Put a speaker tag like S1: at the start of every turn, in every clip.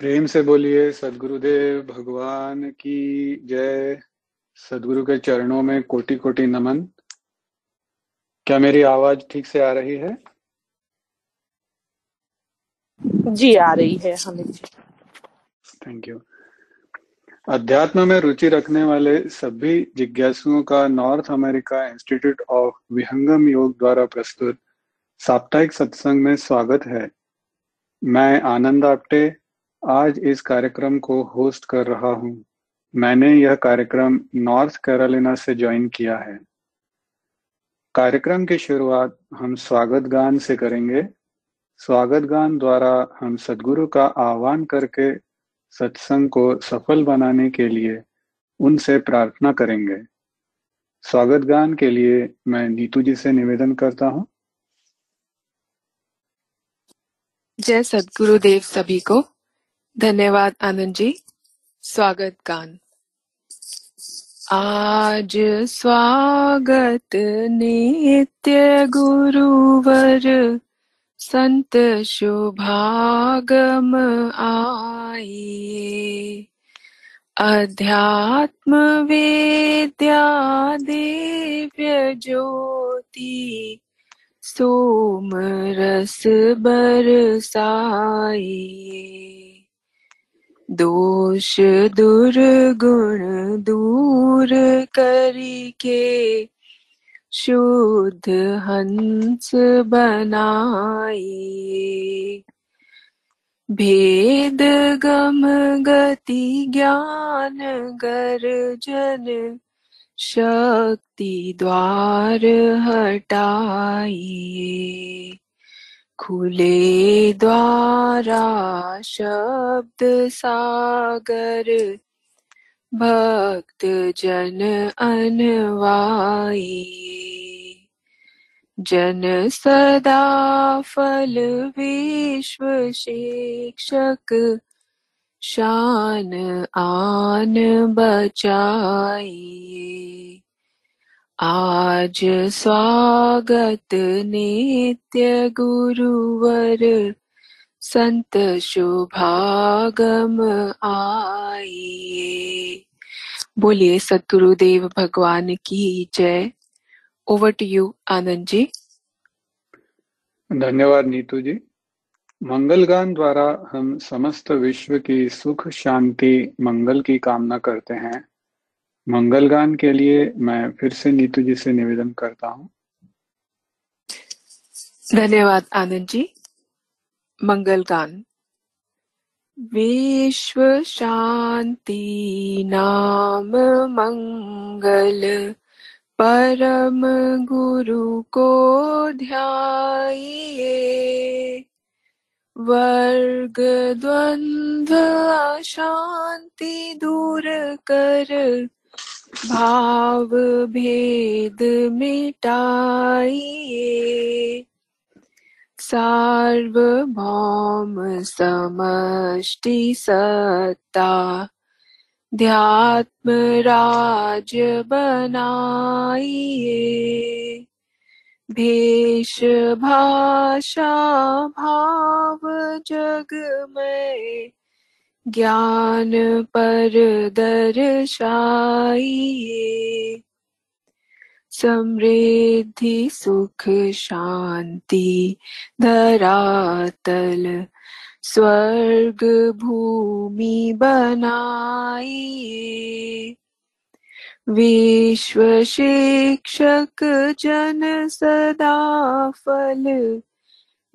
S1: प्रेम से बोलिए सदगुरुदेव भगवान की जय। सदगुरु के चरणों में कोटि कोटि नमन। क्या मेरी आवाज़ ठीक से आ रही है?
S2: जी आ रही है हमें
S1: थैंक यू अध्यात्म में रुचि रखने वाले सभी जिज्ञासुओं का North America Institute of Vihangam Yoga द्वारा प्रस्तुत साप्ताहिक सत्संग में स्वागत है। मैं आनंद आप्टे आज इस कार्यक्रम को होस्ट कर रहा हूँ। मैंने यह कार्यक्रम नॉर्थ कैरोलिना से ज्वाइन किया है। कार्यक्रम की शुरुआत हम स्वागत गान से करेंगे। स्वागत गान द्वारा हम सदगुरु का आह्वान करके सत्संग को सफल बनाने के लिए उनसे प्रार्थना करेंगे। स्वागत गान के लिए मैं नीतू जी से निवेदन करता हूँ।
S2: जय सदगुरुदेव सभी को। धन्यवाद आनंद जी। स्वागत गान। आज स्वागत नित्य गुरुवर, संत शुभागम आइए। अध्यात्म वेद्या दिव्य ज्योति, सोम रस बरसाइए। दोष दुर्गुण दूर करके शुद्ध हंस बनाइए। भेद गम गति ज्ञान गर्जन शक्ति द्वार हटाइए। खुले द्वारा शब्द सागर। भक्त जन अनवाई। जन सदा फल विश्व शिक्षक। शान आन बचाइए आज स्वागत नित्य गुरुवर। संत शुभागम आइए। बोलिए, सतगुरुदेव भगवान की जय। Over to you Anand ji.
S1: धन्यवाद नीतू जी। मंगल गान द्वारा हम समस्त विश्व की सुख, शांति, मंगल की कामना करते हैं। मंगल गान के लिए मैं फिर से नीतू जी से निवेदन करता हूँ।
S2: धन्यवाद, आनंद जी। मंगल गान। विश्व शांति नाम मंगल, परम गुरु को ध्याइए। वर्ग द्वंद्व शांति दूर कर भाव भेद मिटाइए। सार्वभौम समष्टि सत्ता ध्यात्म राज बनाइए। भेष भाषा भाव जग में ज्ञान पर दर्शाइए। समृद्धि, सुख, शांति, धरातल, स्वर्ग भूमि बनाइए। विश्व शिक्षक जन सदा फल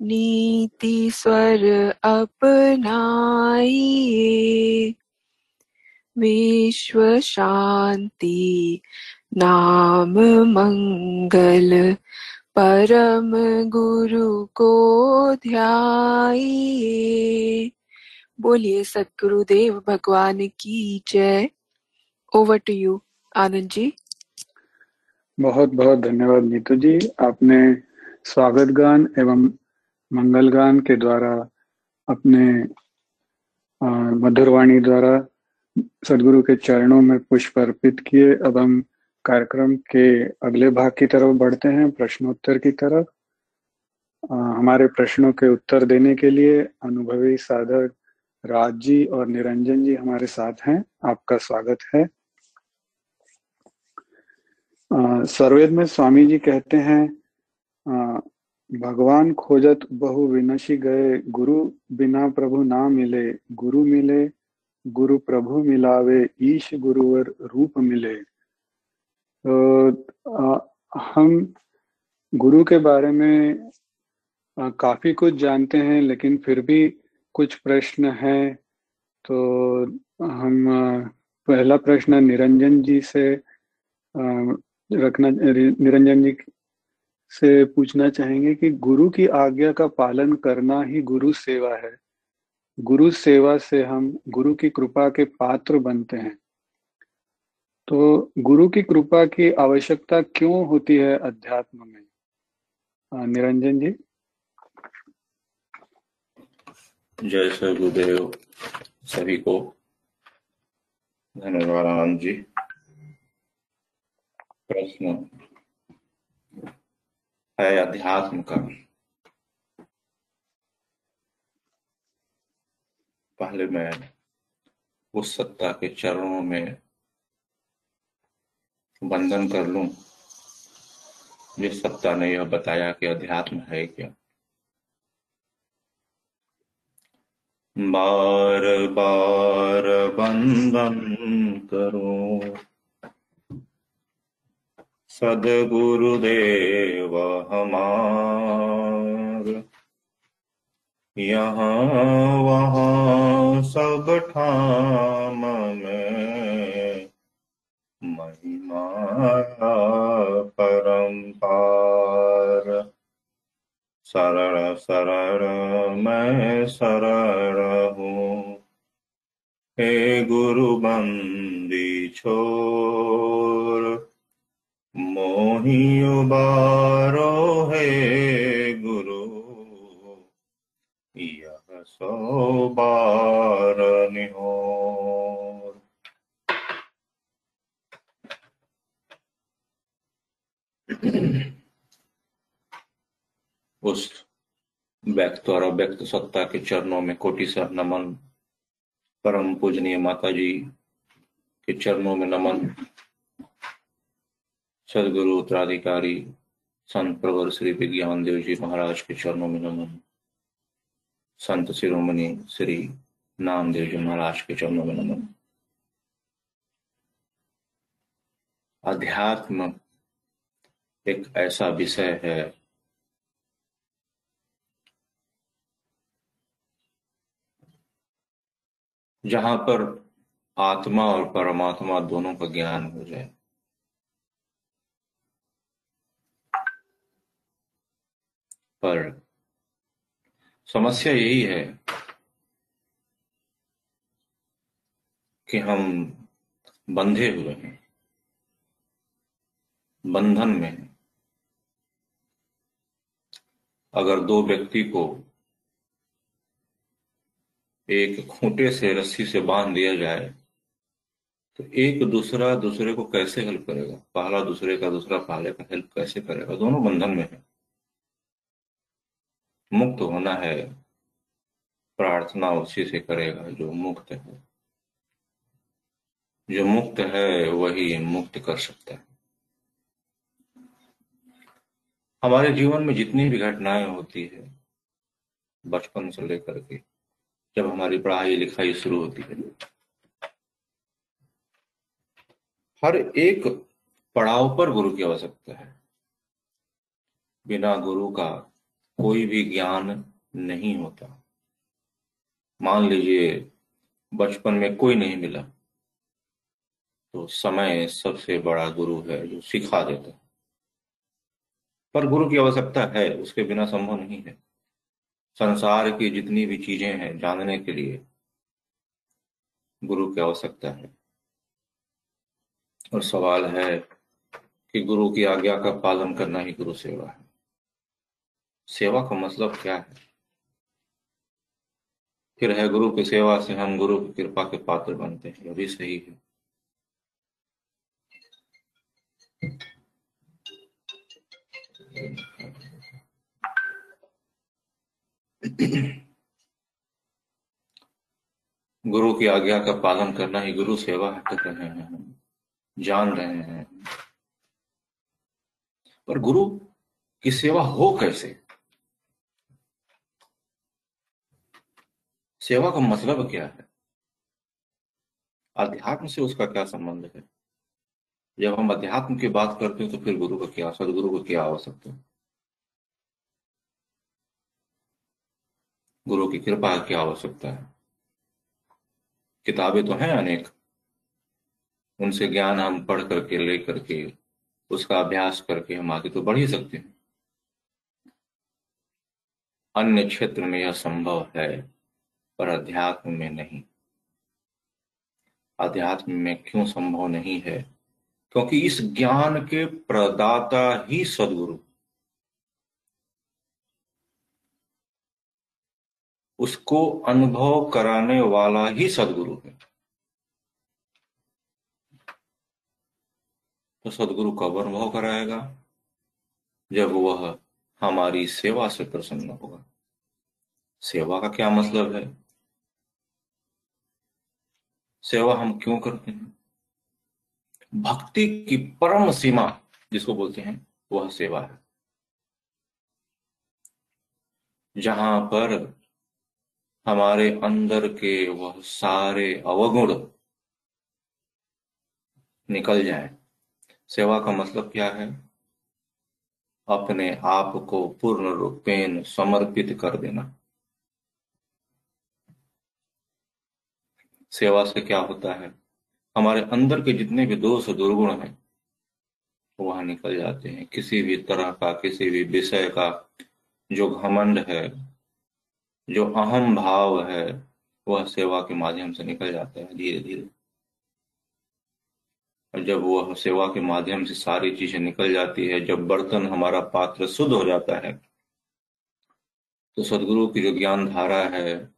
S2: नीति स्वर अपनाइए। विश्व शांति, नाम मंगल, परम गुरु को ध्याइए। बोलिए, सतगुरुदेव भगवान की जय। Over to you Anand ji.
S1: बहुत बहुत धन्यवाद नीतू जी। आपने स्वागत गान एवं मंगलगान के द्वारा अपने मधुरवाणी द्वारा सदगुरु के चरणों में पुष्प अर्पित किए। अब हम कार्यक्रम के अगले भाग की तरफ़ बढ़ते हैं प्रश्नोत्तर की तरफ़। आ, हमारे प्रश्नों के उत्तर देने के लिए अनुभवी साधक राज जी और निरंजन जी हमारे साथ हैं। आपका स्वागत है। सर्वेद में स्वामी जी कहते हैं भगवान खोजत बहु विनशी गए, गुरु बिना प्रभु ना मिले। गुरु मिले, गुरु प्रभु मिलावे, ईश गुरुवर रूप मिले। तो हम गुरु के बारे में काफ़ी कुछ जानते हैं, लेकिन फिर भी कुछ प्रश्न हैं। तो हम पहला प्रश्न निरंजन जी से रखना, निरंजन जी से पूछना चाहेंगे कि गुरु की आज्ञा का पालन करना ही गुरु सेवा है। गुरु सेवा से हम गुरु की कृपा के पात्र बनते हैं। तो गुरु की कृपा की आवश्यकता क्यों होती है अध्यात्म में? निरंजन जी?
S3: जय श्री गुरुदेव सभी को। धन्यवाद जी। प्रश्न। है अध्यात्म का पहले मैं उस सत्ता के चरणों में बंधन कर लूँ, जिस सत्ता ने यह बताया कि अध्यात्म है क्या। बार बार बंदन करो। सदगुरुदेव हमार यहाँ वहाँ सब ठाम में महिमा परम्पार सरल सरल मैं सरल हूँ। हे गुरु बंदी छोर मोही उबारो है गुरु। यह सो बार उस व्यक्त और अव्यक्त सत्ता के चरणों में कोटि सर नमन। परम पूजनीय माता जी के चरणों में नमन। सदगुरु, उत्तराधिकारी, संत प्रवर श्री विज्ञान देव जी महाराज के चरणों में नमन। संत शिरोमणि श्री नामदेव जी महाराज के चरणों में नमन। अध्यात्म एक ऐसा विषय है जहाँ पर आत्मा और परमात्मा दोनों का ज्ञान हो जाए। पर समस्या यही है कि हम बंधे हुए हैं। बंधन में अगर दो व्यक्ति को एक खूंटे से रस्सी से बाँध दिया जाए तो एक दूसरा दूसरे को कैसे हेल्प करेगा? पहला दूसरे का दूसरा, पहले का हेल्प कैसे करेगा? दोनों बंधन में है। मुक्त होना है। प्रार्थना उसी से करेगा जो मुक्त है। जो मुक्त है, वही मुक्त कर सकता है। हमारे जीवन में जितनी भी घटनाएँ होती है, बचपन से लेकर के, जब हमारी पढ़ाई लिखाई शुरू होती है, हर एक पड़ाव पर गुरु की आवश्यकता है। बिना गुरु का कोई भी ज्ञान नहीं होता। मान लीजिए, बचपन में कोई नहीं मिला तो समय सबसे बड़ा गुरु है जो सिखा देता है। पर गुरु की आवश्यकता है, उसके बिना संभव नहीं है। संसार की जितनी भी चीज़ें हैं जानने के लिए गुरु की आवश्यकता है। और सवाल है कि गुरु की आज्ञा का पालन करना ही गुरु सेवा है। सेवा का मतलब क्या है? फिर है गुरु की सेवा से हम गुरु की कृपा के पात्र बनते हैं, यह भी सही है। गुरु की आज्ञा का पालन करना ही गुरु सेवा कर रहे हैं हम जान रहे हैं। पर गुरु की सेवा हो कैसे? सेवा का मतलब क्या है? अध्यात्म से उसका क्या संबंध है? जब हम अध्यात्म की बात करते हैं तो फिर गुरु का क्या, सदगुरु को क्या आवश्यकता है? गुरु की कृपा की आवश्यकता है। किताबें तो हैं अनेक। उनसे ज्ञान हम पढ़ करके, ले करके, उसका अभ्यास करके हम आगे तो बढ़ ही सकते हैं। अन्य क्षेत्र में यह संभव है। पर अध्यात्म में नहीं। अध्यात्म में क्यों संभव नहीं है? क्योंकि इस ज्ञान के प्रदाता ही सदगुरु। उसको अनुभव कराने वाला ही सदगुरु है। तो सदगुरु कब अनुभव कराएगा जब वह हमारी सेवा से प्रसन्न होगा। सेवा का क्या मतलब है? सेवा हम क्यों करते हैं? भक्ति की परम सीमा जिसको बोलते हैं, वह सेवा है। जहाँ पर हमारे अंदर के वह सारे अवगुण निकल जाए, सेवा का मतलब क्या है? अपने आप को पूर्ण रूपेण समर्पित कर देना। सेवा से क्या होता है? हमारे अंदर के जितने भी दोष दुर्गुण हैं, वहाँ निकल जाते हैं। किसी भी तरह का, किसी भी विषय का जो घमंड है, जो अहम भाव है, वह सेवा के माध्यम से निकल जाता है धीरे धीरे और जब वह सेवा के माध्यम से सारी चीज़ें निकल जाती है, जब बर्तन हमारा पात्र शुद्ध हो जाता है तो सदगुरु की जो ज्ञान धारा है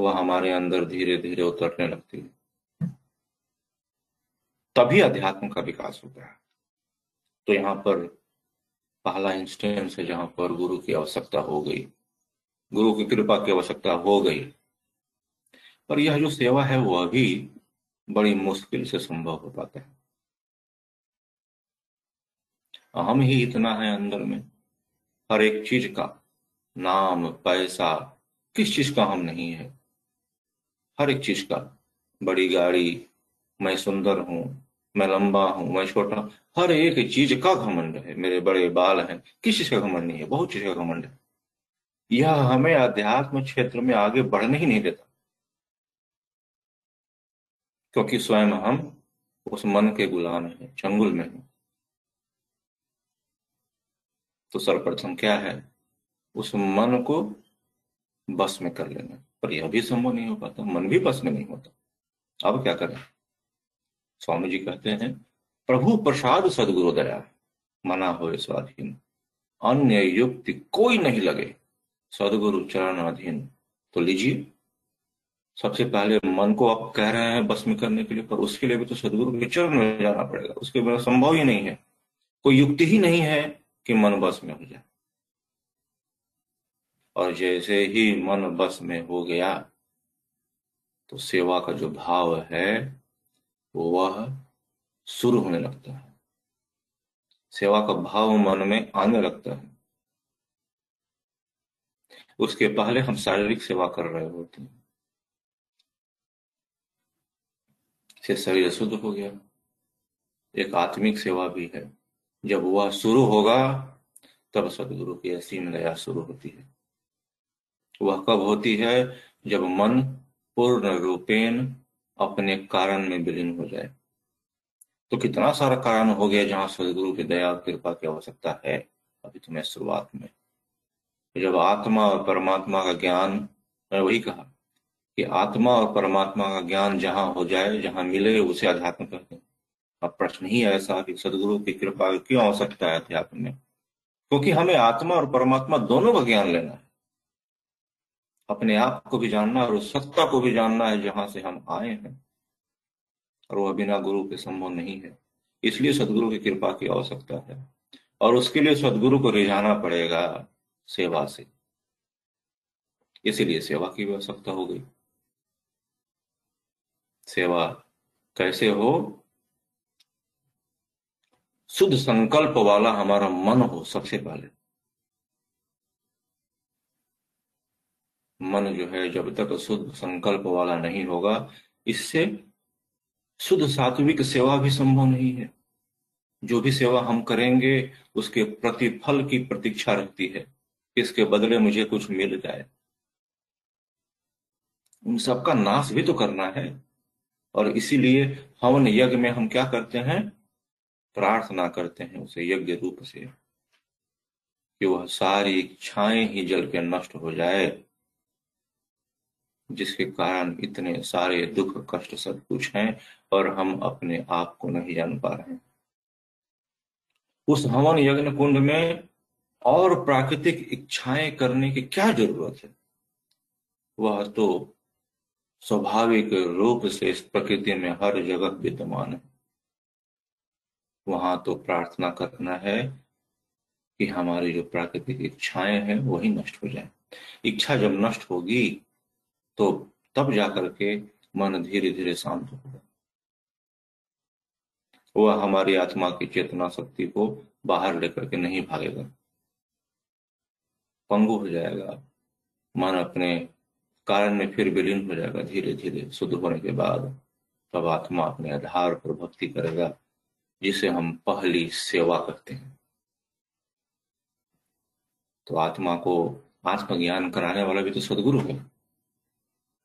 S3: वह हमारे अंदर धीरे धीरे उतरने लगती है। तभी अध्यात्म का विकास होता है। तो यहाँ पर पहला इंस्टेंस है जहाँ पर गुरु की आवश्यकता हो गई। गुरु की कृपा की आवश्यकता हो गई। पर यह जो सेवा है वह भी बड़ी मुश्किल से संभव हो पाता है। हम ही इतना है अंदर में। हर एक चीज़ का नाम, पैसा, किस चीज़ का हम नहीं है। हर एक चीज़ का। बड़ी गाड़ी, मैं सुंदर हूँ, मैं लंबा हूँ, मैं छोटा हर एक चीज़ का घमंड है। मेरे बड़े बाल हैं, किस चीज़ का घमंड नहीं है, बहुत चीज़ का घमंड है। यह हमें अध्यात्म क्षेत्र में आगे बढ़ने ही नहीं देता। क्योंकि स्वयं हम उस मन के गुलाम हैं, चंगुल में हैं। तो सर्वप्रथम क्या है? उस मन को बस में कर लेना। पर यह भी संभव नहीं हो पाता मन भी बस में नहीं होता। अब क्या करें? स्वामी जी कहते हैं, प्रभु प्रसाद सदगुरु दया, मना हो स्वाधीन अन्य युक्ति कोई नहीं लगे। सदगुरु चरण अधीन तो लीजिए, सबसे पहले मन को आप कह रहे हैं बस में करने के लिए, पर उसके लिए भी तो सदगुरु के चरण में जाना पड़ेगा। उसके बिना संभव ही नहीं है। कोई युक्ति ही नहीं है कि मन बस में हो जाए। और जैसे ही मन बस में हो गया तो सेवा का जो भाव है वह शुरू होने लगता है। सेवा का भाव मन में आने लगता है। उसके पहले हम शारीरिक सेवा कर रहे होते हैं। से शरीर शुद्ध हो गया। एक आत्मिक सेवा भी है। जब वह शुरू होगा, तब सदगुरु की असीम दया शुरू होती है। वह कब होती है? जब मन पूर्ण रूपेण अपने कारण में विलीन हो जाए। तो कितना सारा कारण हो गया जहाँ सदगुरु की दया और कृपा की आवश्यकता है? अभी तुम्हें शुरुआत में। जब आत्मा और परमात्मा का ज्ञान, मैं वही कहा कि आत्मा और परमात्मा का ज्ञान जहाँ हो जाए, जहाँ मिले, उसे अध्यात्म कहते हैं अब प्रश्न ही ऐसा कि सदगुरु की कृपा क्यों आवश्यकता है अध्यात्म में? क्योंकि हमें आत्मा और परमात्मा दोनों का ज्ञान लेना है। अपने आप को भी जानना और उस सत्ता को भी जानना है जहाँ से हम आए हैं। और वह बिना गुरु के संभव नहीं है। इसलिए सदगुरु की कृपा की आवश्यकता है। और उसके लिए सदगुरु को रिझाना पड़ेगा सेवा से। इसीलिए सेवा की आवश्यकता हो गई। सेवा कैसे हो? शुद्ध संकल्प वाला हमारा मन हो सबसे पहले। मन जो है जब तक शुद्ध संकल्प वाला नहीं होगा, इससे शुद्ध सात्विक सेवा भी संभव नहीं है। जो भी सेवा हम करेंगे, उसके प्रतिफल की प्रतीक्षा रखती है। इसके बदले मुझे कुछ मिल जाए। उन सबका नाश भी तो करना है। और इसीलिए हवन यज्ञ में हम क्या करते हैं? प्रार्थना करते हैं उसे यज्ञ रूप से कि वह सारी इच्छाएँ ही जल के नष्ट हो जाए। जिसके कारण इतने सारे दुख, कष्ट सब कुछ हैं और हम अपने आप को नहीं जान पा रहे। उस हवन यज्ञ कुंड में और प्राकृतिक इच्छाएँ करने की क्या ज़रूरत है? वह तो स्वाभाविक रूप से इस प्रकृति में हर जगह विद्यमान है। वहाँ तो प्रार्थना करना है कि हमारी जो प्राकृतिक इच्छाएँ हैं, वही नष्ट हो जाए। इच्छा जब नष्ट होगी तो तब जाकर के मन धीरे धीरे शांत होगा वह हमारी आत्मा की चेतना शक्ति को बाहर लेकर के नहीं भागेगा। पंगु हो जाएगा। मन अपने कारण में फिर विलीन हो जाएगा धीरे धीरे शुद्ध होने के बाद। तब आत्मा अपने आधार पर भक्ति करेगा, जिसे हम पहली सेवा करते हैं। तो आत्मा को आत्मज्ञान कराने वाला भी तो सदगुरु है।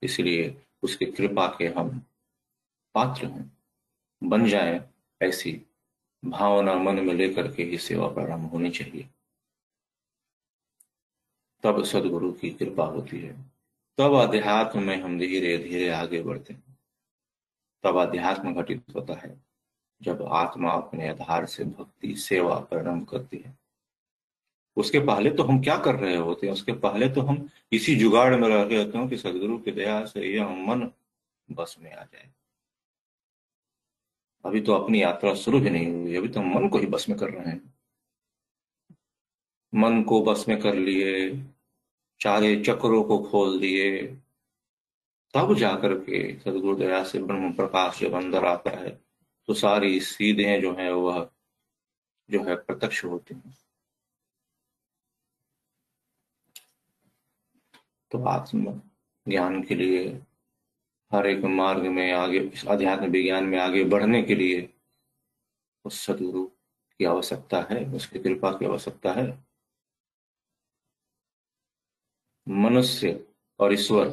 S3: इसलिए उसकी कृपा के हम पात्र हैं। बन जाए ऐसी भावना मन में लेकर के ही सेवा प्रारंभ होनी चाहिए। तब सदगुरु की कृपा होती है। तब अध्यात्म में हम धीरे धीरे आगे बढ़ते हैं। तब अध्यात्म घटित होता है जब आत्मा अपने आधार से भक्ति, सेवा प्रारंभ करती है। उसके पहले तो हम क्या कर रहे होते हैं? उसके पहले तो हम इसी जुगाड़ में रह रहे होते हैं कि सदगुरु की दया से यह मन बस में आ जाए। अभी तो अपनी यात्रा शुरू भी नहीं हुई, अभी तो हम मन को ही बस में कर रहे हैं। मन को बस में कर लिए, चारे चक्रों को खोल दिए, तब जाकर के सदगुरु दया से ब्रह्म प्रकाश जब अंदर आता है तो सारी सीधे जो है वह, जो है प्रत्यक्ष होती हैं। तो आत्म ज्ञान के लिए, हर एक मार्ग में आगे अध्यात्म विज्ञान में आगे बढ़ने के लिए उस सदगुरु की आवश्यकता है, उसकी कृपा की आवश्यकता है। मनुष्य और ईश्वर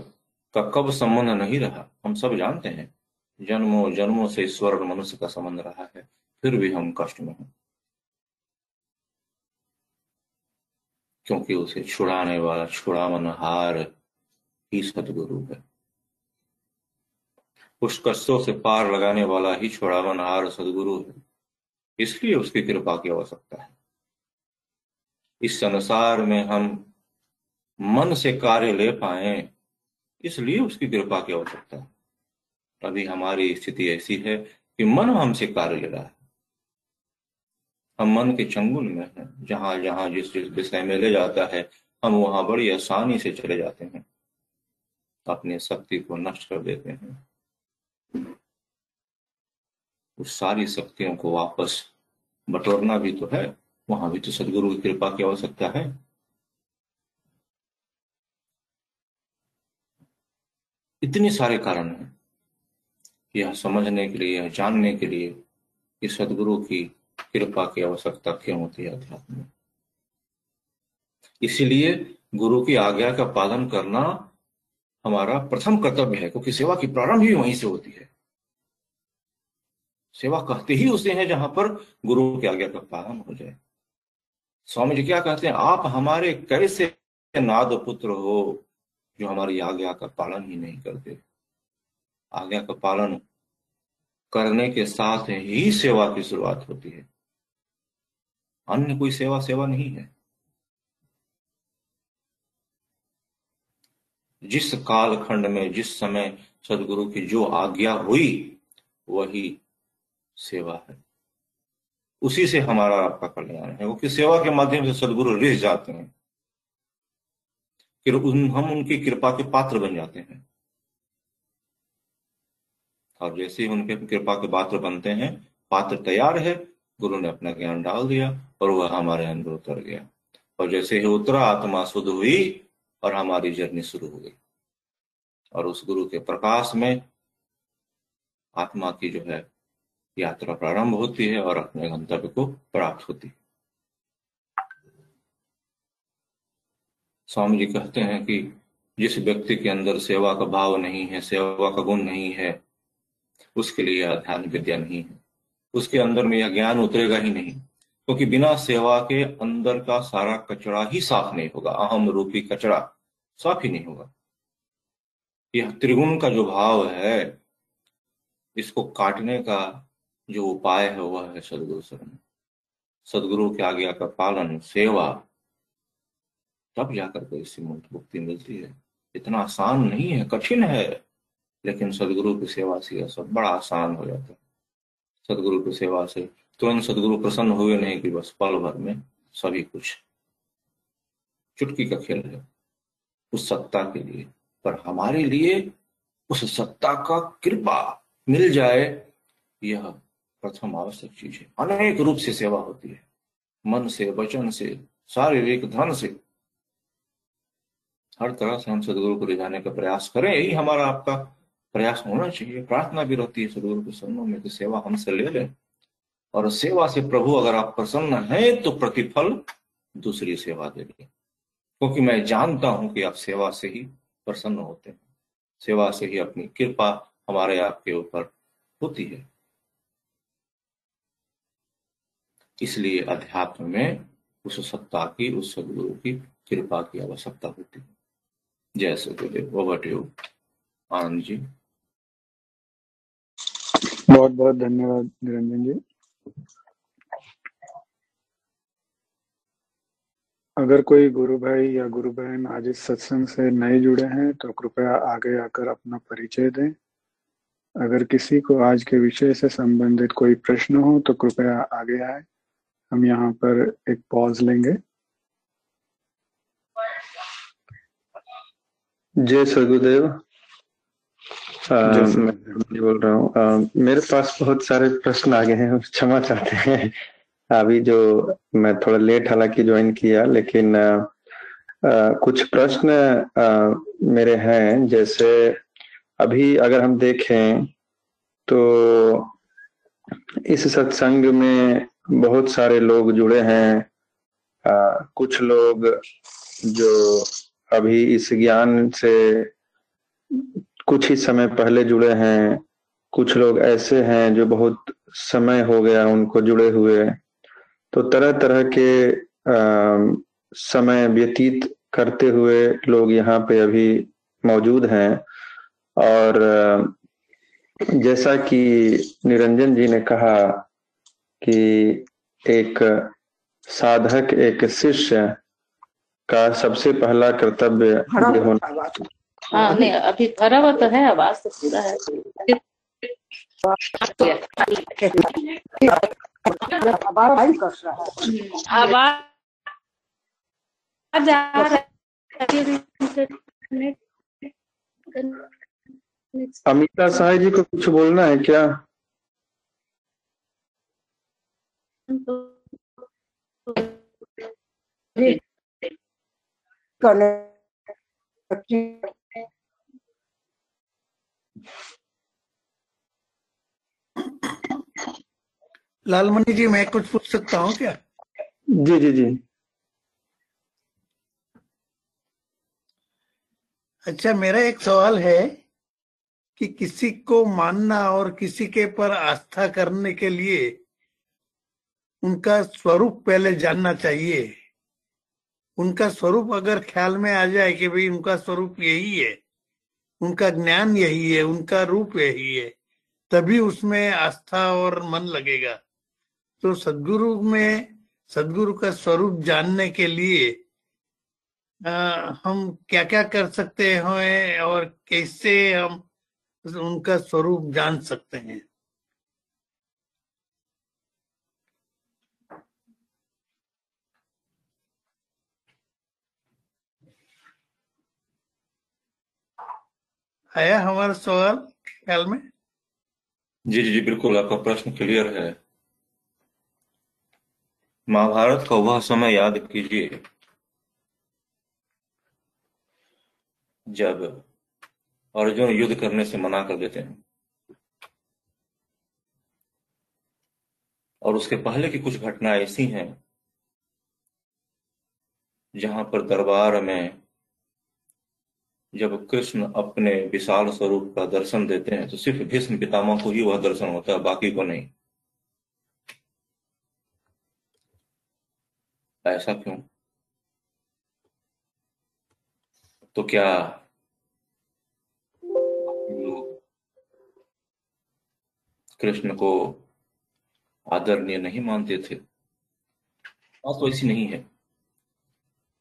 S3: का कब संबंध नहीं रहा, हम सब जानते हैं। जन्मों जन्मों से ईश्वर और मनुष्य का संबंध रहा है, फिर भी हम कष्ट में हैं। क्योंकि उसे छुड़ाने वाला छुड़ावनहार ही सदगुरु है। उस कष्टों से पार लगाने वाला ही छुड़ावनहार सदगुरु है। इसलिए उसकी कृपा की आवश्यकता है। इस संसार में हम मन से कार्य ले पाए, इसलिए उसकी कृपा की आवश्यकता है। अभी हमारी स्थिति ऐसी है कि मन हमसे कार्य ले रहा है। हम मन के चंगुल में हैं। जहाँ जहाँ जिस जिस विषय में ले जाता है, हम वहाँ बड़ी आसानी से चले जाते हैं। अपनी शक्ति को नष्ट कर देते हैं। उस सारी शक्तियों को वापस बटोरना भी तो है। वहाँ भी तो सदगुरु की कृपा की आवश्यकता है। इतने सारे कारण हैं यह समझने के लिए, यह जानने के लिए कि सदगुरु की कृपा की आवश्यकता क्यों होती है अध्यात्म में? इसीलिए गुरु की आज्ञा का पालन करना हमारा प्रथम कर्तव्य है, क्योंकि सेवा की प्रारंभ ही वहीं से होती है। सेवा कहते ही उसे है जहाँ पर गुरु की आज्ञा का पालन हो जाए। स्वामी जी क्या कहते हैं? आप हमारे कैसे नाद पुत्र हो जो हमारी आज्ञा का पालन ही नहीं करते? आज्ञा का पालन करने के साथ ही सेवा की शुरुआत होती है। अन्य कोई सेवा सेवा नहीं है। जिस कालखंड में जिस समय सदगुरु की जो आज्ञा हुई वही सेवा है। उसी से हमारा आपका कल्याण है। वो क्योंकि सेवा के माध्यम से सदगुरु रिझ जाते हैं? फिर उन, हम उनकी कृपा के पात्र बन जाते हैं। और जैसे ही उनके कृपा के पात्र बनते हैं, पात्र तैयार है, गुरु ने अपना ज्ञान डाल दिया और वह हमारे अंदर उतर गया। और जैसे ही उतरा, आत्मा शुद्ध हुई और हमारी जर्नी शुरू हो गई। और उस गुरु के प्रकाश में आत्मा की जो है यात्रा प्रारंभ होती है और अपने गंतव्य को प्राप्त होती है। स्वामी जी कहते हैं कि जिस व्यक्ति के अंदर सेवा का भाव नहीं है, सेवा का गुण नहीं है उसके लिए यह ध्यान विद्या नहीं है। उसके अंदर में यह ज्ञान उतरेगा ही नहीं, क्योंकि तो बिना सेवा के अंदर का सारा कचरा ही साफ़ नहीं होगा, अहम रूपी कचरा साफ़ ही नहीं होगा। यह त्रिगुण का जो भाव है, इसको काटने का जो उपाय है, वह है सदगुरु शरण। सदगुरु के आज्ञा का पालन, सेवा, तब जाकर के इससे मुक्ति मिलती है। इतना आसान नहीं है, कठिन है। लेकिन सदगुरु की सेवा से यह सब बड़ा आसान हो जाता है। सदगुरु की सेवा से तुरंत सदगुरु प्रसन्न हुए नहीं कि बस पल भर में सभी कुछ चुटकी का खेल है। उस सत्ता के लिए। पर हमारे लिए उस सत्ता का कृपा मिल जाए, यह प्रथम आवश्यक चीज़ है। अनेक रूप से सेवा होती है। मन से, वचन से, शारीरिक धन से। हर तरह से हम सदगुरु को जाने का प्रयास करें, यही हमारा आपका प्रयास होना चाहिए, प्रार्थना भी रहती है सदगुरु के शरणों में कि सेवा हमसे ले लें। और सेवा से प्रभु अगर आप प्रसन्न हैं तो प्रतिफल दूसरी सेवा दे दें। क्योंकि मैं जानता हूँ कि आप सेवा से ही प्रसन्न होते हैं। सेवा से ही अपनी कृपा हमारे आपके ऊपर होती है। इसलिए अध्यात्म में उस सत्ता की, उस सदगुरु की कृपा की आवश्यकता होती है। जय सदगुरुदेव ओवर टू आनंद जी।
S1: बहुत बहुत धन्यवाद निरंजन जी। अगर कोई गुरु भाई या गुरु बहन आज इस सत्संग से नए जुड़े हैं तो कृपया आगे आकर अपना परिचय दें। अगर किसी को आज के विषय से संबंधित कोई प्रश्न हो तो कृपया आगे आए। हम यहाँ पर एक पॉज लेंगे।
S4: जय सदगुरुदेव मैं बोल रहा हूँ मेरे पास बहुत सारे प्रश्न आ गए हैं क्षमा चाहते हैं। अभी जो मैं थोड़ा लेट हालाँकि ज्वाइन किया लेकिन आ, आ, कुछ प्रश्न आ, मेरे हैं। जैसे अभी अगर हम देखें तो इस सत्संग में बहुत सारे लोग जुड़े हैं। आ, कुछ लोग जो अभी इस ज्ञान से कुछ ही समय पहले जुड़े हैं। कुछ लोग ऐसे हैं जो बहुत समय हो गया उनको जुड़े हुए। तो तरह तरह के आ, समय व्यतीत करते हुए लोग यहाँ पे अभी मौजूद हैं। और जैसा कि निरंजन जी ने कहा कि एक साधक एक शिष्य का सबसे पहला कर्तव्य होना
S5: हाँ नहीं अभी भरा हुआ तो है आवाज़ तो पूरा है। आवाज़
S4: अमिता साई जी को कुछ बोलना है क्या?
S6: लालमणि जी मैं कुछ पूछ सकता हूँ क्या?
S4: जी जी जी।
S6: अच्छा मेरा एक सवाल है कि किसी को मानना और किसी के पर आस्था करने के लिए उनका स्वरूप पहले जानना चाहिए। उनका स्वरूप अगर ख्याल में आ जाए कि भाई उनका स्वरूप यही है उनका ज्ञान यही है उनका रूप यही है। तभी उसमें आस्था और मन लगेगा। तो सदगुरु में सदगुरु का स्वरूप जानने के लिए आ, हम क्या क्या कर सकते हैं और कैसे हम उनका स्वरूप जान सकते हैं। आया हमारा सवाल ख्याल में?
S3: जी जी जी, बिल्कुल, आपका प्रश्न क्लियर है। महाभारत का वह समय याद कीजिए, जब अर्जुन युद्ध करने से मना कर देते हैं। और उसके पहले की कुछ घटनाएँ ऐसी हैं, जहाँ पर दरबार में जब कृष्ण अपने विशाल स्वरूप का दर्शन देते हैं तो सिर्फ़ भीष्म पितामह को ही वह दर्शन होता है, बाकी को नहीं। ऐसा क्यों? तो क्या कृष्ण को आदरणीय नहीं मानते थे? बात तो ऐसी नहीं है।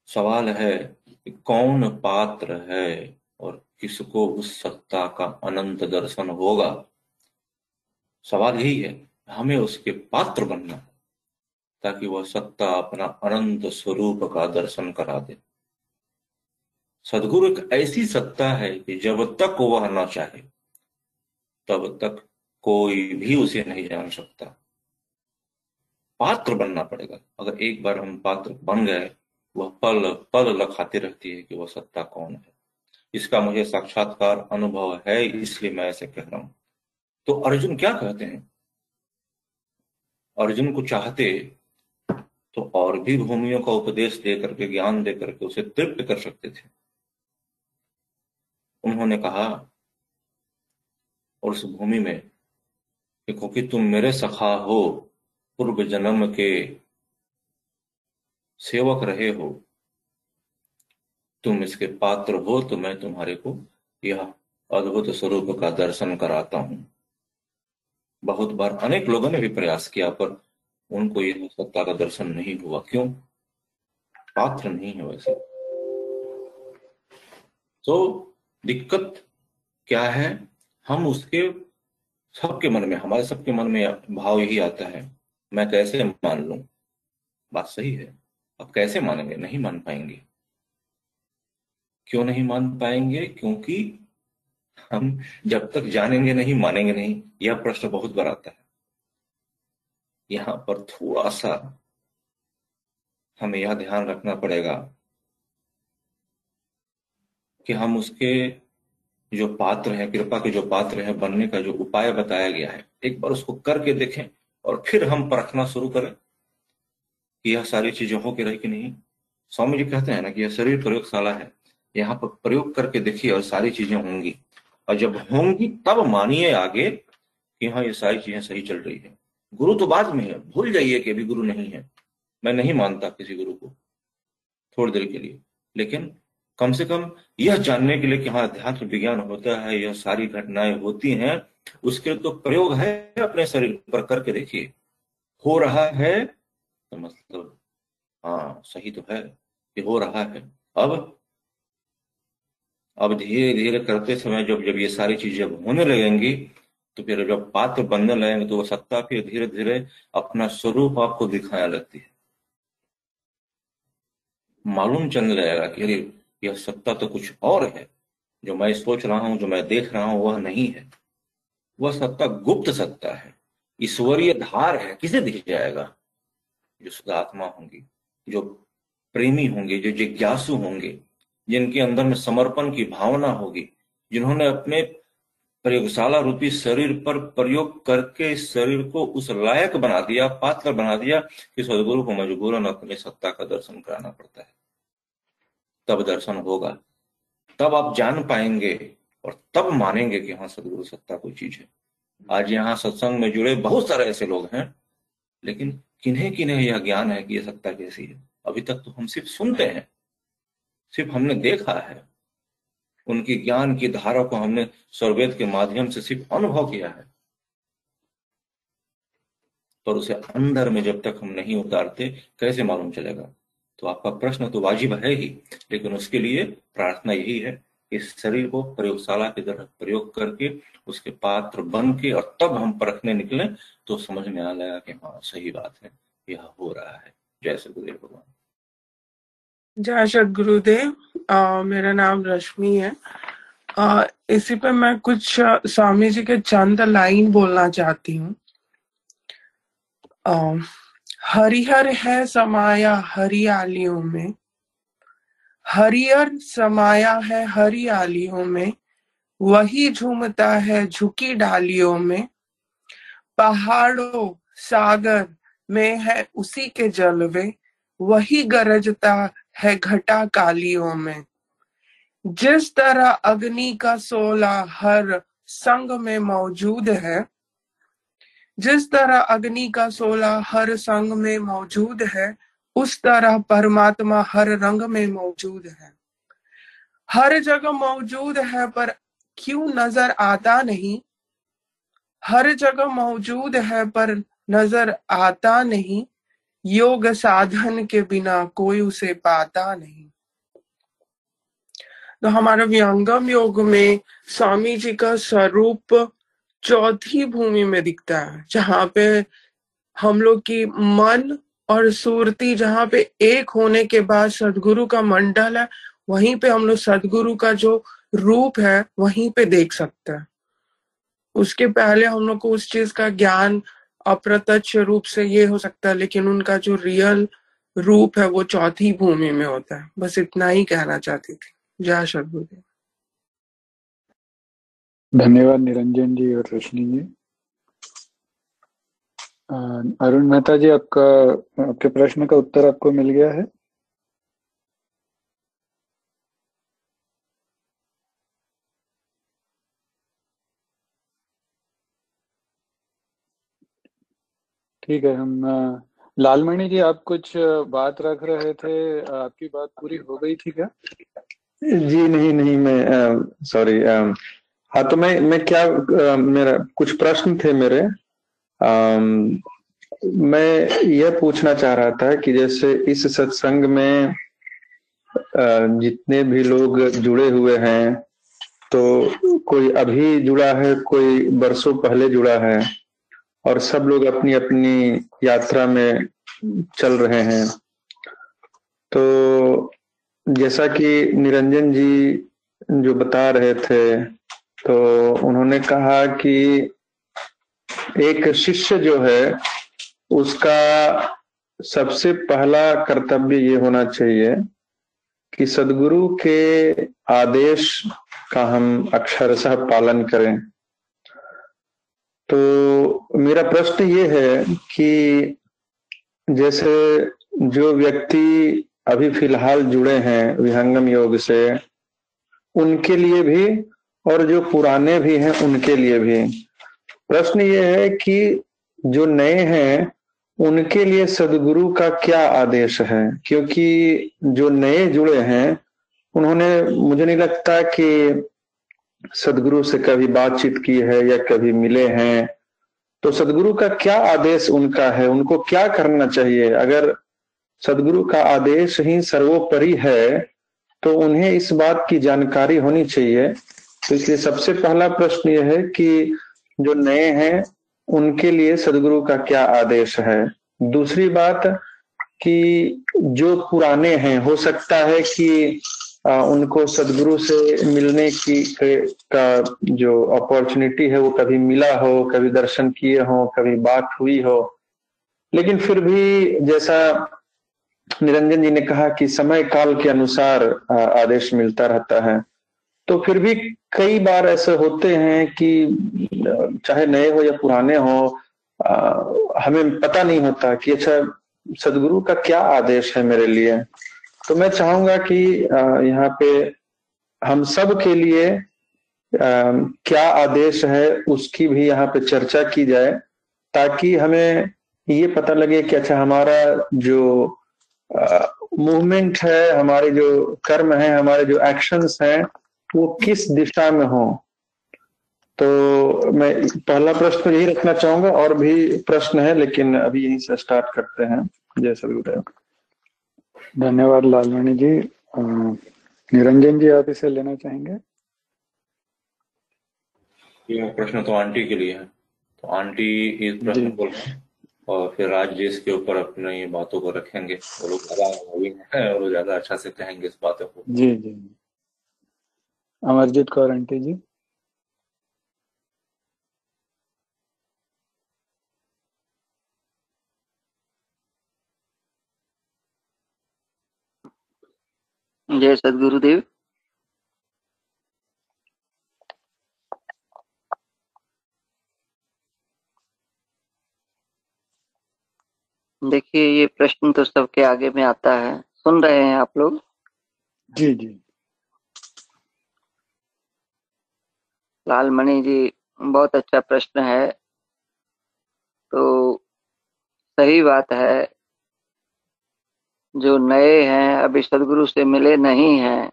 S3: सवाल है कौन पात्र है और किसको उस सत्ता का अनंत दर्शन होगा? सवाल यही है, हमें उसके पात्र बनना ताकि वह सत्ता अपना अनंत स्वरूप का दर्शन करा दे। सदगुरु एक ऐसी सत्ता है कि जब तक वह न चाहे, तब तक कोई भी उसे नहीं जान सकता। पात्र बनना पड़ेगा। अगर एक बार हम पात्र बन गए वह पल पल लखाती रहती है कि वह सत्ता कौन है। इसका मुझे साक्षात्कार अनुभव है, इसलिए मैं ऐसे कह रहा हूँ। तो अर्जुन क्या कहते हैं? अर्जुन को चाहते तो और भी भूमियों का उपदेश दे करके ज्ञान दे करके उसे तृप्त कर सकते थे। उन्होंने कहा, और उस भूमि में क्योंकि तुम मेरे सखा हो पूर्व जन्म के सेवक रहे हो, तुम इसके पात्र हो तो मैं तुम्हारे को यह अद्भुत स्वरूप का दर्शन कराता हूँ। बहुत बार अनेक लोगों ने भी प्रयास किया, पर उनको यह सत्ता का दर्शन नहीं हुआ। क्यों? पात्र नहीं है वैसे। तो दिक्कत क्या है? हम उसके, सबके मन में, हमारे सबके मन में भाव यही आता है, मैं कैसे मान लू? बात सही है। अब कैसे मानेंगे? नहीं मान पाएँगे। क्यों नहीं मान पाएँगे? क्योंकि हम जब तक जानेंगे नहीं, मानेंगे नहीं, यह प्रश्न बहुत बार आता है। यहाँ पर थोड़ा सा हमें यह ध्यान रखना पड़ेगा कि हम उसके जो पात्र है, कृपा के जो पात्र है, बनने का जो उपाय बताया गया है, एक बार उसको करके देखें और फिर हम परखना शुरू करें। कि यह सारी चीज़ें हो के रही कि नहीं? स्वामी जी कहते हैं ना कि यह शरीर प्रयोगशाला है। यहाँ पर प्रयोग करके देखिए और सारी चीज़ें होंगी। और जब होंगी, तब मानिए आगे कि हाँ ये सारी चीज़ें सही चल रही है। गुरु तो बाद में है। भूल जाइए कि अभी गुरु नहीं है। मैं नहीं मानता किसी गुरु को। थोड़ी देर के लिए। लेकिन कम से कम यह जानने के लिए कि हाँ अध्यात्म विज्ञान होता है, यह सारी घटनाएँ होती हैं, उसके तो प्रयोग है अपने शरीर पर करके देखिए। हो रहा है तो मतलब हाँ सही तो है कि हो रहा है। अब अब धीरे धीरे करते समय जब जब ये सारी चीज़ें होने लगेंगी तो फिर जब पात्र बनने लगेंगे तो वो सत्ता फिर धीरे धीरे अपना स्वरूप आपको दिखाने लगती है। मालूम चल लगेगा कि अरे, यह सत्ता तो कुछ और है। जो मैं सोच रहा हूँ, जो मैं देख रहा हूँ, वह नहीं है। वह सत्ता गुप्त सत्ता है। ईश्वरीय धार है। किसे दिख जाएगा? जो सुधात्मा होंगी, जो प्रेमी होंगे, जो जिज्ञासु होंगे, जिनके अंदर में समर्पण की भावना होगी, जिन्होंने अपने प्रयोगशाला रूपी शरीर पर प्रयोग करके शरीर को उस लायक बना दिया, पात्र बना दिया कि सदगुरु को मजबूरन अपने सत्ता का दर्शन कराना पड़ता है। तब दर्शन होगा। तब आप जान पाएँगे और तब मानेंगे कि हाँ सदगुरु सत्ता कोई चीज़ है। आज यहाँ सत्संग में जुड़े बहुत सारे ऐसे लोग हैं, लेकिन किन्हें किन्हें यह ज्ञान है कि यह सत्ता कैसी है? अभी तक तो हम सिर्फ़ सुनते हैं। सिर्फ़ हमने देखा है। उनकी ज्ञान की धारा को हमने सर्वेद के माध्यम से सिर्फ़ अनुभव किया है। पर उसे अंदर में जब तक हम नहीं उतारते, कैसे मालूम चलेगा? तो आपका प्रश्न तो वाजिब है ही, लेकिन उसके लिए प्रार्थना यही है कि शरीर को प्रयोगशाला की तरह प्रयोग करके उसके पात्र बन के और तब हम परखने निकले तो समझ में आ जाएगा कि हाँ सही बात है यह हो रहा है। जय श्री गुरुदेव भगवान।
S7: जय सत गुरुदेव। मेरा नाम रश्मि है। आ, इसी पे मैं कुछ स्वामी जी के चंद लाइन बोलना चाहती हूँ। हरिहर है समाया हरियालियों में हरियर समाया है हरियालियों में, वही झूमता है झुकी डालियों में। पहाड़ों, सागर में है उसी के जलवे, वही गरजता है घटा कालियों में। जिस तरह अग्नि का सोला हर संग में मौजूद है, जिस तरह अग्नि का सोला हर संग में मौजूद है उस तरह परमात्मा हर रंग में मौजूद है। हर जगह मौजूद है, पर क्यों नज़र आता नहीं? हर जगह मौजूद है, पर नज़र आता नहीं। योग साधन के बिना कोई उसे पाता नहीं। तो हमारा व्यंगम योग में स्वामी जी का स्वरूप चौथी भूमि में दिखता है, जहाँ पे हम लोग की मन और सूरती जहाँ पे एक होने के बाद सदगुरु का मंडल है, वहीं पे हम लोग सदगुरु का जो रूप है, वहीं पे देख सकते हैं। उसके पहले हम लोग को उस चीज़ का ज्ञान अप्रत्यक्ष रूप से ये हो सकता है, लेकिन उनका जो रियल रूप है, वो चौथी भूमि में होता है। बस इतना ही कहना चाहती थी। जय सदगुरुदेव।
S1: धन्यवाद निरंजन जी और रोशनी जी। अरुण मेहता जी आपका आपके प्रश्न का उत्तर आपको मिल गया है? ठीक है हम लालमणि जी आप कुछ बात रख रहे थे? आपकी बात पूरी हो गई थी क्या?
S4: जी नहीं नहीं मैं सॉरी हाँ तो मैं मैं क्या अ, मेरा कुछ प्रश्न थे मेरे? अम, मैं यह पूछना चाह रहा था कि जैसे इस सत्संग में जितने भी लोग जुड़े हुए हैं तो कोई अभी जुड़ा है कोई बरसों पहले जुड़ा है और सब लोग अपनी अपनी यात्रा में चल रहे हैं। तो जैसा कि निरंजन जी जो बता रहे थे तो उन्होंने कहा कि एक शिष्य जो है, उसका सबसे पहला कर्तव्य ये होना चाहिए कि सदगुरु के आदेश का हम अक्षरशः पालन करें। तो मेरा प्रश्न ये है कि जैसे जो व्यक्ति अभी फ़िलहाल जुड़े हैं विहंगम योग से, उनके लिए भी और जो पुराने भी हैं, उनके लिए भी। प्रश्न ये है कि जो नए हैं, उनके लिए सदगुरु का क्या आदेश है? क्योंकि जो नए जुड़े हैं, उन्होंने, मुझे नहीं लगता कि सदगुरु से कभी बातचीत की है या कभी मिले हैं। तो सदगुरु का क्या आदेश उनका है? उनको क्या करना चाहिए? अगर सदगुरु का आदेश ही सर्वोपरि है तो उन्हें इस बात की जानकारी होनी चाहिए। तो इसलिए सबसे पहला प्रश्न यह है कि जो नए हैं, उनके लिए सदगुरु का क्या आदेश है? दूसरी बात कि जो पुराने हैं, हो सकता है कि उनको सदगुरु से मिलने की, का जो अपॉर्चुनिटी है, वो कभी मिला हो, कभी दर्शन किए हो, कभी बात हुई हो। लेकिन फिर भी जैसा निरंजन जी ने कहा कि समय काल के अनुसार आदेश मिलता रहता है। तो फिर भी कई बार ऐसे होते हैं कि चाहे नए हो या पुराने हो आ, हमें पता नहीं होता कि अच्छा सदगुरु का क्या आदेश है मेरे लिए। तो मैं चाहूँगा कि यहाँ पे हम सब के लिए आ, क्या आदेश है उसकी भी यहाँ पे चर्चा की जाए ताकि हमें ये पता लगे कि अच्छा हमारा जो मूवमेंट है हमारे जो कर्म है हमारे जो एक्शंस हैं वो किस दिशा में हो? तो मैं पहला प्रश्न यही रखना चाहूँगा और भी प्रश्न है लेकिन अभी यहीं से स्टार्ट करते हैं जय सदगुरुदेव
S1: धन्यवाद लालमणि जी। निरंजन जी आप इसे लेना चाहेंगे?
S3: ये प्रश्न तो आंटी के लिए है। तो आंटी इस प्रश्न बोल और फिर राज जी इसके ऊपर अपनी बातों को रखेंगे। वो लोग ज़्यादा और वो ज़्यादा अच्छा से कहेंगे इस बातों को।
S1: जी जी। अमरजीत कौर आंटी जी।
S8: जय सदगुरुदेव। देखिए ये प्रश्न तो सबके आगे में आता है। सुन रहे हैं आप लोग?
S1: जी जी।
S8: लालमणि जी, बहुत अच्छा प्रश्न है। तो सही बात है, जो नए हैं, अभी सदगुरु से मिले नहीं हैं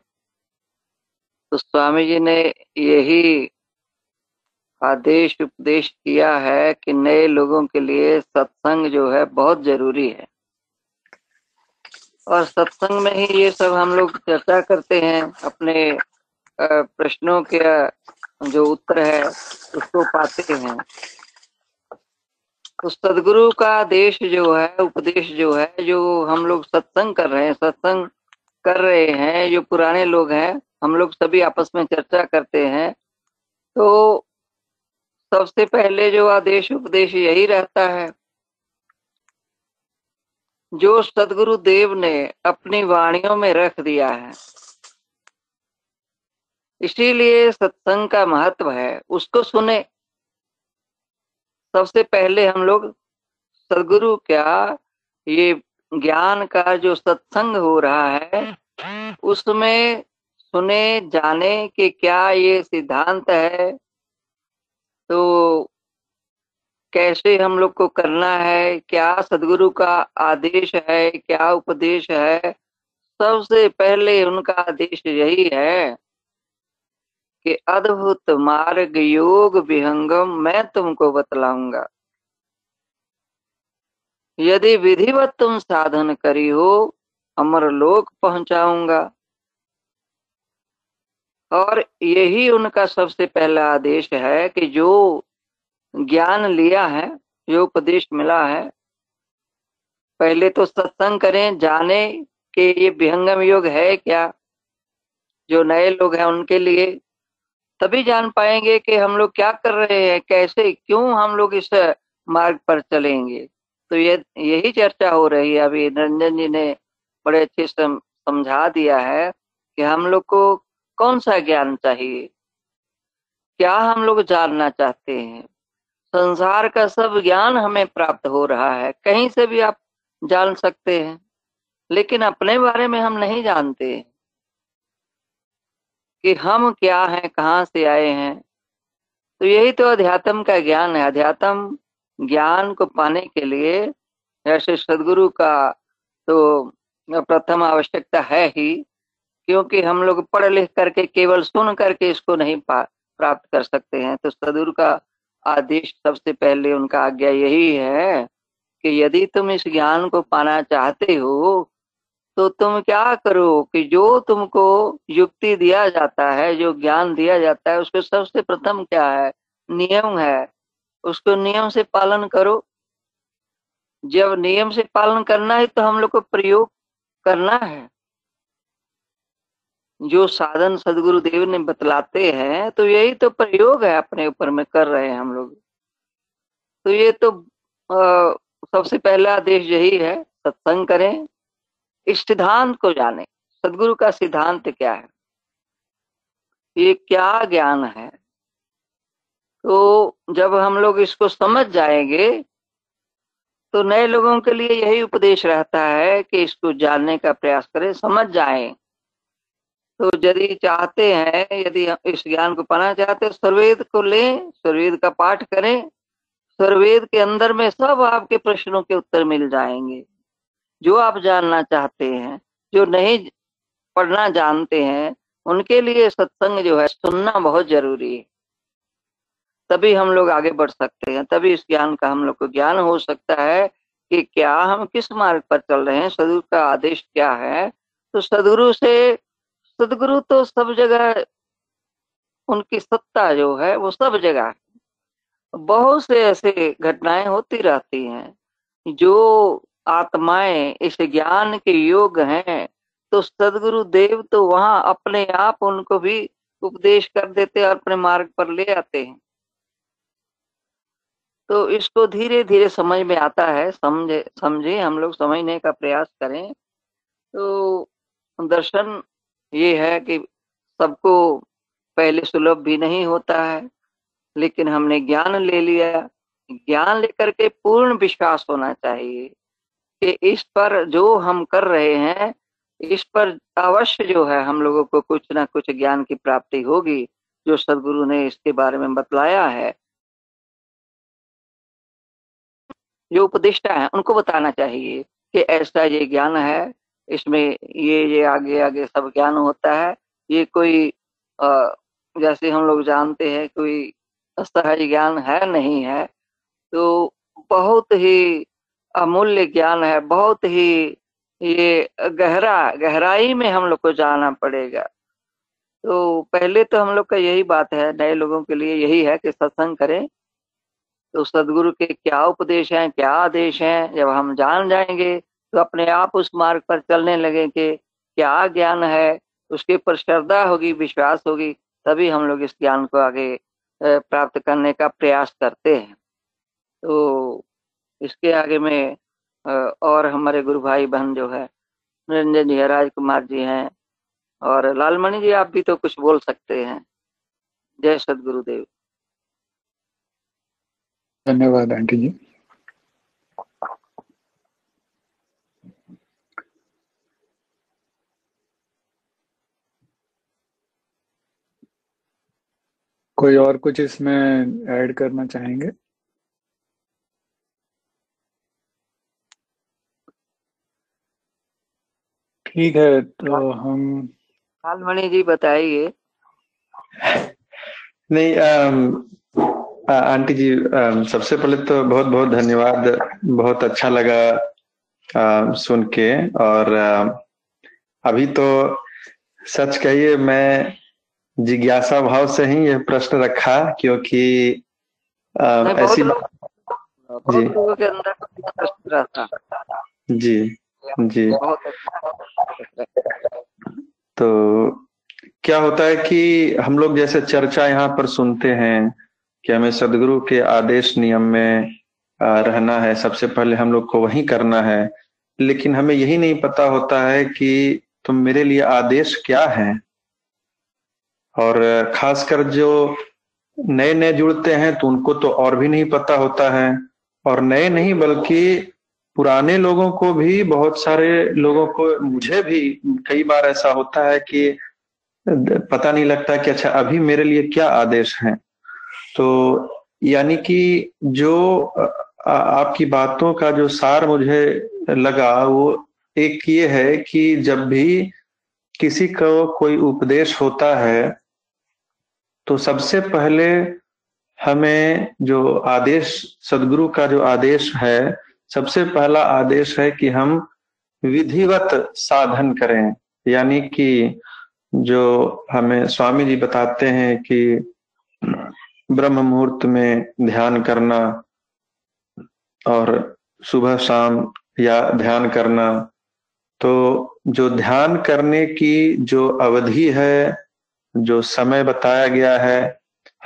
S8: तो स्वामी जी ने यही आदेश, उपदेश किया है कि नए लोगों के लिए सत्संग जो है, बहुत ज़रूरी है। और सत्संग में ही ये सब हम लोग चर्चा करते हैं, अपने प्रश्नों के जो उत्तर है, उसको पाते हैं। तो सदगुरु का देश जो है, उपदेश जो है, जो हम लोग सत्संग कर रहे हैं, सत्संग कर रहे हैं, जो पुराने लोग हैं, हम लोग सभी आपस में चर्चा करते हैं। तो सबसे पहले जो आदेश उपदेश यही रहता है, जो सदगुरु देव ने अपनी वाणियों में रख दिया है। इसीलिए सत्संग का महत्व है। उसको सुने। सबसे पहले हम लोग, सदगुरु क्या ये ज्ञान का जो सत्संग हो रहा है, उसमें सुने, जाने के क्या ये सिद्धांत है। तो कैसे हम लोग को करना है, क्या सदगुरु का आदेश है, क्या उपदेश है, सबसे पहले उनका आदेश यही है। कि अद्भुत मार्ग योग विहंगम मैं तुमको बतलाऊँगा। यदि विधिवत तुम साधन करी हो, अमर लोक पहुंचाऊँगा। और यही उनका सबसे पहला आदेश है कि जो ज्ञान लिया है, जो उपदेश मिला है, पहले तो सत्संग करें, जाने कि ये विहंगम योग है क्या? जो नए लोग हैं उनके लिए तभी जान पाएँगे कि हम लोग क्या कर रहे हैं, कैसे, क्यों हम लोग इस मार्ग पर चलेंगे। तो ये, यही चर्चा हो रही है। अभी निरंजन जी ने बड़े अच्छे से समझा दिया है कि हम लोग को कौन सा ज्ञान चाहिए, क्या हम लोग जानना चाहते हैं। संसार का सब ज्ञान हमें प्राप्त हो रहा है, कहीं से भी आप जान सकते हैं, लेकिन अपने बारे में हम नहीं जानते। हैं कि हम क्या हैं, कहाँ से आए हैं? तो यही तो अध्यात्म का ज्ञान है। अध्यात्म ज्ञान को पाने के लिए जैसे सदगुरु का तो प्रथम आवश्यकता है ही, क्योंकि हम लोग पढ़ लिख करके केवल सुन करके इसको नहीं प्राप्त कर सकते हैं। तो सदगुरु का आदेश सबसे पहले उनका आज्ञा यही है कि यदि तुम इस ज्ञान को पाना चाहते हो तो तुम क्या करो कि जो तुमको युक्ति दिया जाता है जो ज्ञान दिया जाता है उसको सबसे प्रथम क्या है? नियम है। उसको नियम से पालन करो। जब नियम से पालन करना है तो हम लोग को प्रयोग करना है। जो साधन सदगुरु देव ने बतलाते हैं तो यही तो प्रयोग है अपने ऊपर में कर रहे हैं हम लोग। तो ये तो आ, सबसे पहला आदेश यही है सत्संग करें। सिद्धांत को जाने। सदगुरु का सिद्धांत क्या है? ये क्या ज्ञान है? तो जब हम लोग इसको समझ जाएँगे तो नए लोगों के लिए यही उपदेश रहता है कि इसको जानने का प्रयास करें, समझ जाएँ। तो यदि चाहते हैं, यदि इस ज्ञान को पाना चाहते हैं, सर्वेद को लें, सर्वेद का पाठ करें, सर्वेद के अंदर में सब आपके प्रश्नों के उत्तर मिल जाएँगे। जो आप जानना चाहते हैं, जो नहीं पढ़ना जानते हैं, उनके लिए सत्संग जो है सुनना बहुत ज़रूरी है। तभी हम लोग आगे बढ़ सकते हैं, तभी इस ज्ञान का हम लोग को ज्ञान हो सकता है कि क्या हम किस मार्ग पर चल रहे हैं, सदगुरु का आदेश क्या है? तो सदगुरु से, सदगुरु तो सब जगह उनकी सत्ता जो है, वो सब जगह बहुत से ऐसे घटनाएँ होती रहती हैं, जो आत्माएँ इस ज्ञान के योग हैं तो सदगुरु देव तो वहाँ अपने आप उनको भी उपदेश कर देते और अपने मार्ग पर ले आते हैं। तो इसको धीरे धीरे समझ में आता है, समझे समझे, हम लोग समझने का प्रयास करें। तो दर्शन ये है कि सबको पहले सुलभ भी नहीं होता है, लेकिन हमने ज्ञान ले लिया। ज्ञान लेकर के पूर्ण विश्वास होना चाहिए। कि इस पर जो हम कर रहे हैं इस पर अवश्य जो है हम लोगों को कुछ ना कुछ ज्ञान की प्राप्ति होगी जो सदगुरु ने इसके बारे में बतलाया है। जो उपदिष्टा है उनको बताना चाहिए कि ऐसा ये ज्ञान है इसमें ये ये आगे आगे सब ज्ञान होता है। ये कोई आ, जैसे हम लोग जानते हैं कोई सहज ज्ञान है नहीं है तो बहुत ही अमूल्य ज्ञान है, बहुत ही ये गहरा, गहराई में हम लोग को जाना पड़ेगा। तो पहले तो हम लोग का यही बात है, नए लोगों के लिए यही है कि सत्संग करें। तो सदगुरु के क्या उपदेश हैं, क्या आदेश हैं, जब हम जान जाएँगे तो अपने आप उस मार्ग पर चलने लगे कि क्या ज्ञान है, उसके ऊपर श्रद्धा होगी, विश्वास होगी, तभी हम लोग इस ज्ञान को आगे प्राप्त करने का प्रयास करते हैं। तो इसके आगे में और हमारे गुरु भाई बहन जो है, निरंजन जी राज कुमार जी हैं, और लालमणि जी आप भी तो कुछ बोल सकते हैं। जय सदगुरुदेव।
S1: धन्यवाद, आंटी जी। कोई और कुछ इसमें ऐड करना चाहेंगे? ठीक है तो हम
S8: लालमणि जी बताइए।
S4: नहीं आ, आंटी जी आ, सबसे पहले तो बहुत बहुत धन्यवाद। बहुत अच्छा लगा आ, सुन के। और आ, अभी तो सच कहिए मैं जिज्ञासा भाव से ही यह प्रश्न रखा क्योंकि आ, ऐसी
S8: जी। के अंदर
S4: जी जी। तो क्या होता है कि हम लोग जैसे चर्चा यहाँ पर सुनते हैं कि हमें सदगुरु के आदेश नियम में रहना है, सबसे पहले हम लोग को वही करना है। लेकिन हमें यही नहीं पता होता है कि तुम मेरे लिए आदेश क्या है। और खासकर जो नए नए जुड़ते हैं तो उनको तो और भी नहीं पता होता है। और नए नहीं, बल्कि पुराने लोगों को भी, बहुत सारे लोगों को, मुझे भी कई बार ऐसा होता है कि पता नहीं लगता कि अच्छा अभी मेरे लिए क्या आदेश है। तो यानी कि जो आपकी बातों का जो सार मुझे लगा, वो एक ये है कि जब भी किसी को कोई उपदेश होता है तो सबसे पहले हमें जो आदेश, सदगुरु का जो आदेश है सबसे पहला आदेश है कि हम विधिवत साधन करें। यानी कि जो हमें स्वामी जी बताते हैं कि ब्रह्म मुहूर्त में ध्यान करना और सुबह शाम या ध्यान करना तो जो ध्यान करने की जो अवधि है, जो समय बताया गया है,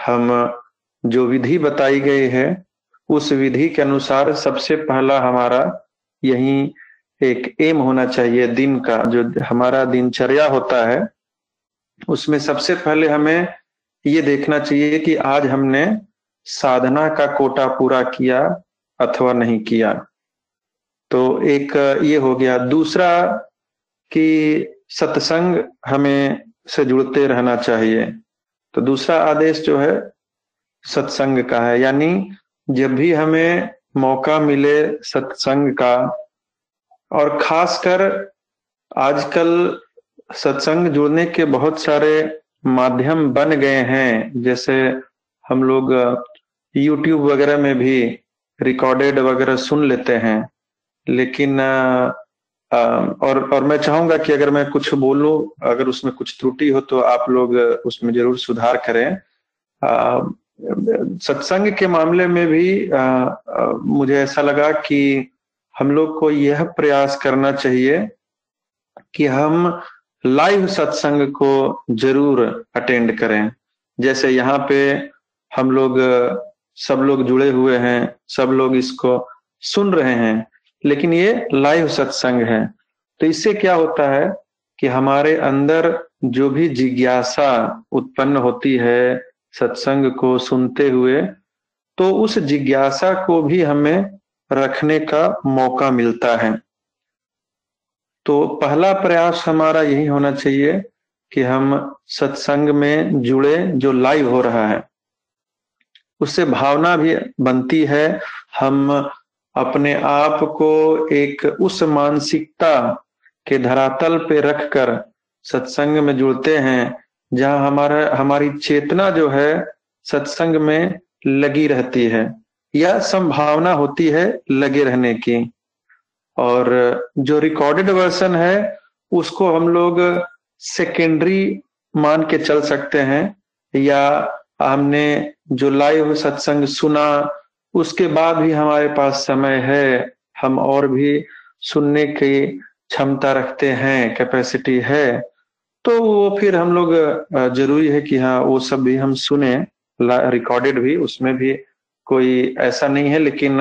S4: हम जो विधि बताई गई है उस विधि के अनुसार सबसे पहला हमारा यही एक एम होना चाहिए दिन का, जो हमारा दिनचर्या होता है। उसमें सबसे पहले हमें ये देखना चाहिए कि आज हमने साधना का कोटा पूरा किया अथवा नहीं किया। तो एक ये हो गया। दूसरा कि सत्संग हमें से जुड़ते रहना चाहिए। तो दूसरा आदेश जो है सत्संग का है, यानी जब भी हमें मौका मिले सत्संग का, और खासकर आजकल सत्संग जुड़ने के बहुत सारे माध्यम बन गए हैं, जैसे हम लोग यूट्यूब वगैरह में भी रिकॉर्डेड वगैरह सुन लेते हैं। लेकिन और और मैं चाहूँगा कि अगर मैं कुछ बोलूँ, अगर उसमें कुछ त्रुटि हो तो आप लोग उसमें ज़रूर सुधार करें। सत्संग के मामले में भी आ, आ, मुझे ऐसा लगा कि हम लोग को यह प्रयास करना चाहिए कि हम लाइव सत्संग को ज़रूर अटेंड करें। जैसे यहाँ पे हम लोग सब लोग जुड़े हुए हैं सब लोग इसको सुन रहे हैं लेकिन ये लाइव सत्संग है। तो इससे क्या होता है कि हमारे अंदर जो भी जिज्ञासा उत्पन्न होती है सत्संग को सुनते हुए तो उस जिज्ञासा को भी हमें रखने का मौका मिलता है। तो पहला प्रयास हमारा यही होना चाहिए कि हम सत्संग में जुड़े जो लाइव हो रहा है। उससे भावना भी बनती है, हम अपने आप को एक उस मानसिकता के धरातल पे रखकर सत्संग में जुड़ते हैं जहाँ हमारा, हमारी चेतना जो है सत्संग में लगी रहती है या संभावना होती है लगे रहने की। और जो रिकॉर्डेड वर्सन है, उसको हम लोग सेकेंडरी मान के चल सकते हैं या हमने जो लाइव सत्संग सुना, उसके बाद भी हमारे पास समय है, हम और भी सुनने की क्षमता रखते हैं कैपेसिटी है। तो वो फिर हम लोग ज़रूरी है कि हाँ वो सब भी हम सुने रिकॉर्डेड भी उसमें भी कोई ऐसा नहीं है लेकिन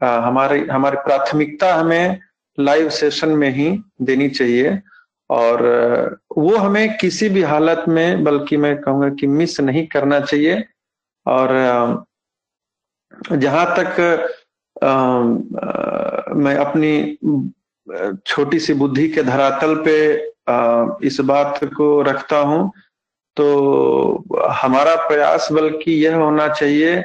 S4: हमारी हमारी प्राथमिकता हमें लाइव सेशन में ही देनी चाहिए। और वो हमें किसी भी हालत में बल्कि मैं कहूँगा कि मिस नहीं करना चाहिए। और जहाँ तक आ, आ, मैं अपनी छोटी सी बुद्धि के धरातल पे इस बात को रखता हूँ। तो हमारा प्रयास बल्कि यह होना चाहिए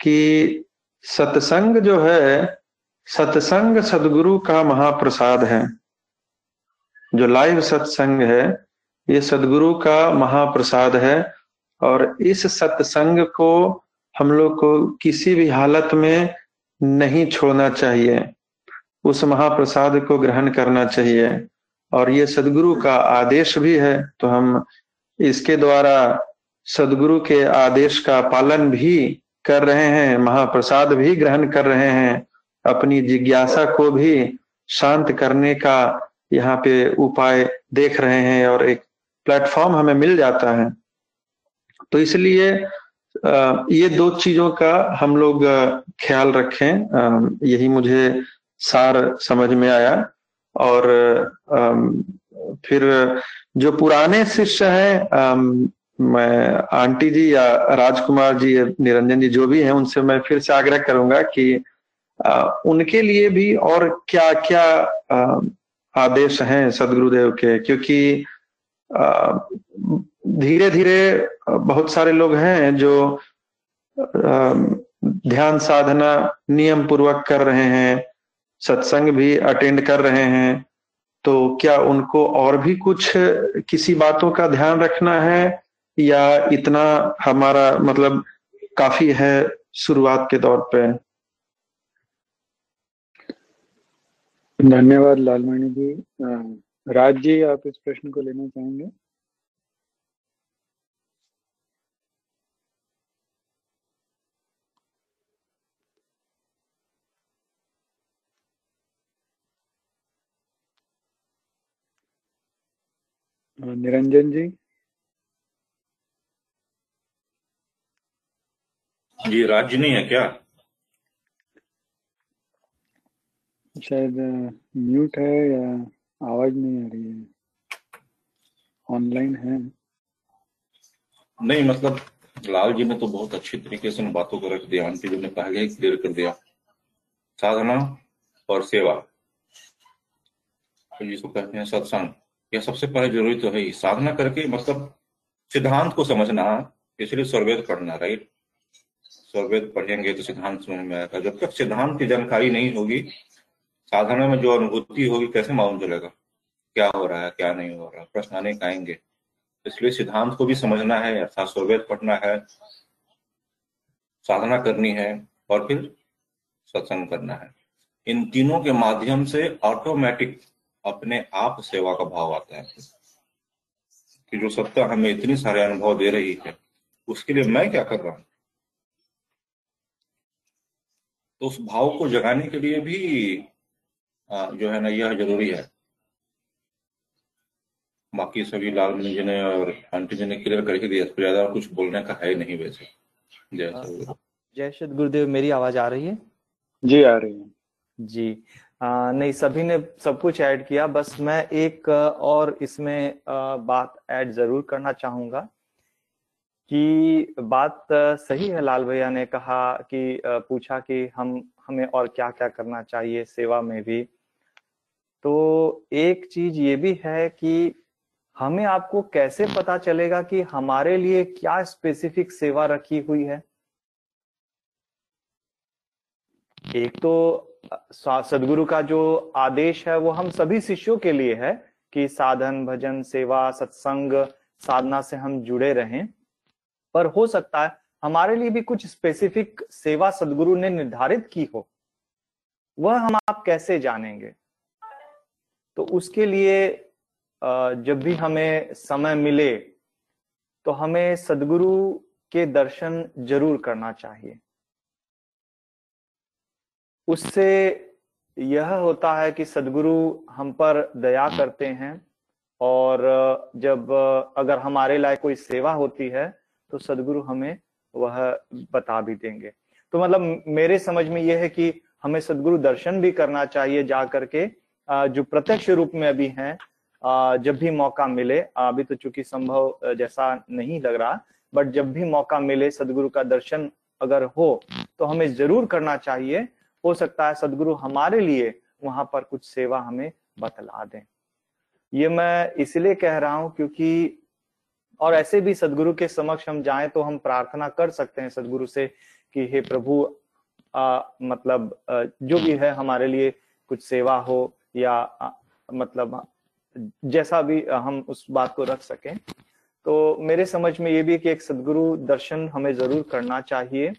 S4: कि सत्संग जो है, सत्संग सदगुरु का महाप्रसाद है। जो लाइव सत्संग है, ये सदगुरु का महाप्रसाद है और इस सत्संग को हम लोग को किसी भी हालत में नहीं छोड़ना चाहिए। उस महाप्रसाद को ग्रहण करना चाहिए। और ये सदगुरु का आदेश भी है तो हम इसके द्वारा सदगुरु के आदेश का पालन भी कर रहे हैं, महाप्रसाद भी ग्रहण कर रहे हैं, अपनी जिज्ञासा को भी शांत करने का यहाँ पे उपाय देख रहे हैं और एक प्लेटफॉर्म हमें मिल जाता है। तो इसलिए ये दो चीज़ों का हम लोग ख्याल रखें। यही मुझे सार समझ में आया। और फिर जो पुराने शिष्य हैं मैं, आंटी जी या राजकुमार जी निरंजन जी जो भी हैं, उनसे मैं फिर से आग्रह करूँगा कि उनके लिए भी और क्या क्या आदेश हैं सदगुरुदेव के? क्योंकि धीरे धीरे बहुत सारे लोग हैं जो ध्यान साधना नियम पूर्वक कर रहे हैं। सत्संग भी अटेंड कर रहे हैं तो क्या उनको और भी कुछ किसी बातों का ध्यान रखना है? या इतना हमारा मतलब काफ़ी है शुरुआत के दौर पे?
S1: धन्यवाद लालमणि जी। राज जी, आप इस प्रश्न को लेना चाहेंगे? निरंजन जी।
S3: जी राज्य नहीं है क्या?
S1: शायद म्यूट है या आवाज़ नहीं आ रही है। ऑनलाइन है।
S3: नहीं मतलब लाल जी ने तो बहुत अच्छी तरीके से बातों को रख दिया। आंटी जी ने पहले ही क्लियर कर दिया। साधना और सेवा। तो जिसको कहते हैं सत्संग। यह सबसे पहले ज़रूरी तो है ही साधना करके मतलब सिद्धांत को समझना, इसलिए स्वर्वेद पढ़ना राइट स्वर्वेद पढ़ेंगे तो सिद्धांत समझ में। आएगा जब तक सिद्धांत की जानकारी नहीं होगी, साधना में जो अनुभूति होगी, कैसे मालूम चलेगा? क्या हो रहा है, क्या नहीं हो रहा? है प्रश्न आने आएँगे। इसलिए सिद्धांत को भी समझना है, अर्थात स्वर्वेद पढ़ना है, साधना करनी है, और फिर सत्संग करना है। इन तीनों के माध्यम से ऑटोमेटिक अपने आप सेवा का भाव आता है। कि जो सत्ता हमें इतनी सारे अनुभव दे रही है उसके लिए मैं क्या कर रहा हूँ? तो उस भाव को जगाने के लिए भी जो है ना यह ज़रूरी है। बाकी सभी लाल मणि जी ने और आंटी जी ने क्लियर करके दिया पर ज़्यादा कुछ बोलने का है नहीं वैसे। जय सदगुरु
S9: जय श्री गुरुदेव मेरी आवाज़ आ रही है?
S1: जी आ रही है।
S9: जी आ, नहीं सभी ने सब कुछ ऐड किया। बस मैं एक और इसमें बात ऐड ज़रूर करना चाहूँगा कि बात सही है लाल भैया ने कहा कि पूछा कि हम हमें और क्या क्या करना चाहिए सेवा में भी। तो एक चीज़ ये भी है कि हमें आपको कैसे पता चलेगा कि हमारे लिए क्या स्पेसिफिक सेवा रखी हुई है? एक तो सदगुरु का जो आदेश है, वो हम सभी शिष्यों के लिए है कि साधन, भजन, सेवा, सत्संग, साधना से हम जुड़े रहें। पर हो सकता है, हमारे लिए भी कुछ स्पेसिफिक सेवा सदगुरु ने निर्धारित की हो। वह हम आप कैसे जानेंगे? तो उसके लिए जब भी हमें समय मिले तो हमें सदगुरु के दर्शन ज़रूर करना चाहिए। उससे यह होता है कि सदगुरु हम पर दया करते हैं और जब अगर हमारे लायक कोई सेवा होती है तो सदगुरु हमें वह बता भी देंगे। तो मतलब मेरे समझ में यह है कि हमें सदगुरु दर्शन भी करना चाहिए जा करके। जो प्रत्यक्ष रूप में अभी हैं जब भी मौका मिले, अभी तो चूँकि संभव जैसा नहीं लग रहा, बट जब भी मौका मिले, सदगुरु का दर्शन अगर हो तो हमें ज़रूर करना चाहिए। हो सकता है सदगुरु हमारे लिए वहाँ पर कुछ सेवा हमें बतला दें। ये मैं इसलिए कह रहा हूँ क्योंकि और ऐसे भी सदगुरु के समक्ष हम जाएँ तो हम प्रार्थना कर सकते हैं सदगुरु से कि हे प्रभु आ, मतलब जो भी है हमारे लिए कुछ सेवा हो या आ, मतलब जैसा भी हम उस बात को रख सकें। तो मेरे समझ में ये भी कि एक सदगुरु दर्शन हमें ज़रूर करना चाहिए।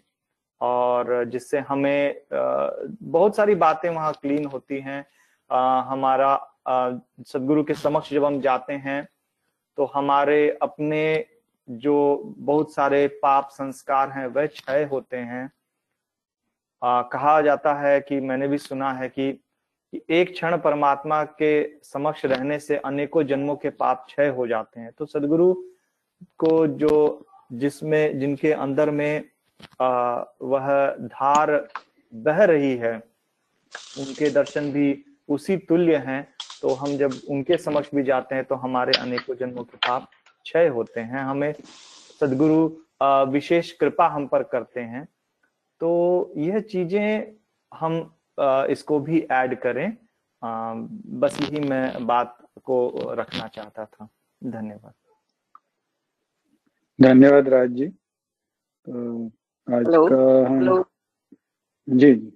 S9: और जिससे हमें बहुत सारी बातें वहाँ क्लीन होती हैं। हमारा सदगुरु के समक्ष जब हम जाते हैं तो हमारे अपने जो बहुत सारे पाप संस्कार हैं वह क्षय होते हैं। आ, कहा जाता है कि मैंने भी सुना है कि, कि एक क्षण परमात्मा के समक्ष रहने से अनेकों जन्मों के पाप क्षय हो जाते हैं। तो सदगुरु को जो जिसमें जिनके अंदर में वह धार बह रही है। उनके दर्शन भी उसी तुल्य हैं। तो हम जब उनके समक्ष भी जाते हैं तो हमारे अनेकों जन्मों के पाप क्षय होते हैं। हमें सदगुरु विशेष कृपा हम पर करते हैं। तो यह चीज़ें हम इसको भी ऐड करें। बस यही मैं बात को रखना चाहता था। धन्यवाद।
S1: धन्यवाद राज जी। तो आज
S8: हेलो
S1: का हम
S8: हेलो
S1: जी जी।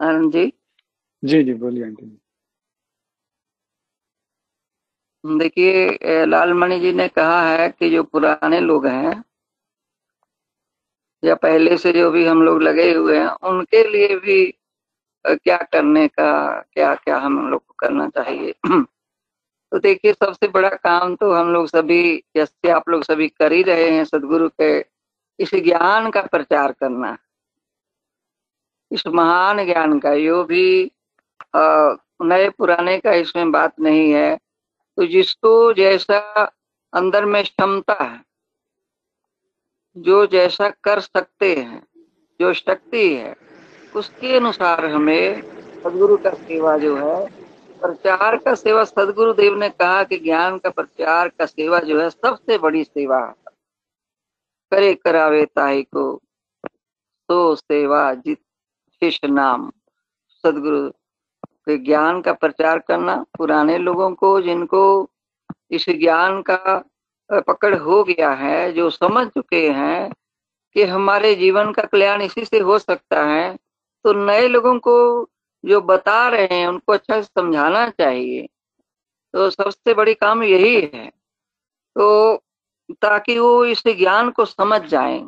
S8: अरुण जी?
S1: जी जी बोलिए आंटी जी।
S8: देखिए लालमणि जी ने कहा है कि जो पुराने लोग हैं या पहले से जो भी हम लोग लगे हुए हैं उनके लिए भी क्या करने का क्या क्या हम लोग को करना चाहिए? तो देखिए सबसे बड़ा काम तो हम लोग सभी जैसे आप लोग सभी कर ही रहे हैं सदगुरु के इस ज्ञान का प्रचार करना। इस महान ज्ञान का, यो भी नए पुराने का इसमें बात नहीं है। तो जिसको जैसा अंदर में क्षमता है, जो जैसा कर सकते हैं, जो शक्ति है, उसके अनुसार हमें सदगुरु का सेवा जो है, प्रचार का सेवा। सदगुरु देव ने कहा कि ज्ञान का प्रचार का सेवा जो है सबसे बड़ी सेवा है। करे करावे ताई को। तो सेवा जित शिष्य नाम। सदगुरु के ज्ञान का प्रचार करना पुराने लोगों को जिनको इस ज्ञान का पकड़ हो गया है, जो समझ चुके हैं कि हमारे जीवन का कल्याण इसी से हो सकता है तो नए लोगों को जो बता रहे हैं, उनको अच्छा से समझाना चाहिए। तो सबसे बड़ी काम यही है। तो ताकि वो इस ज्ञान को समझ जाए।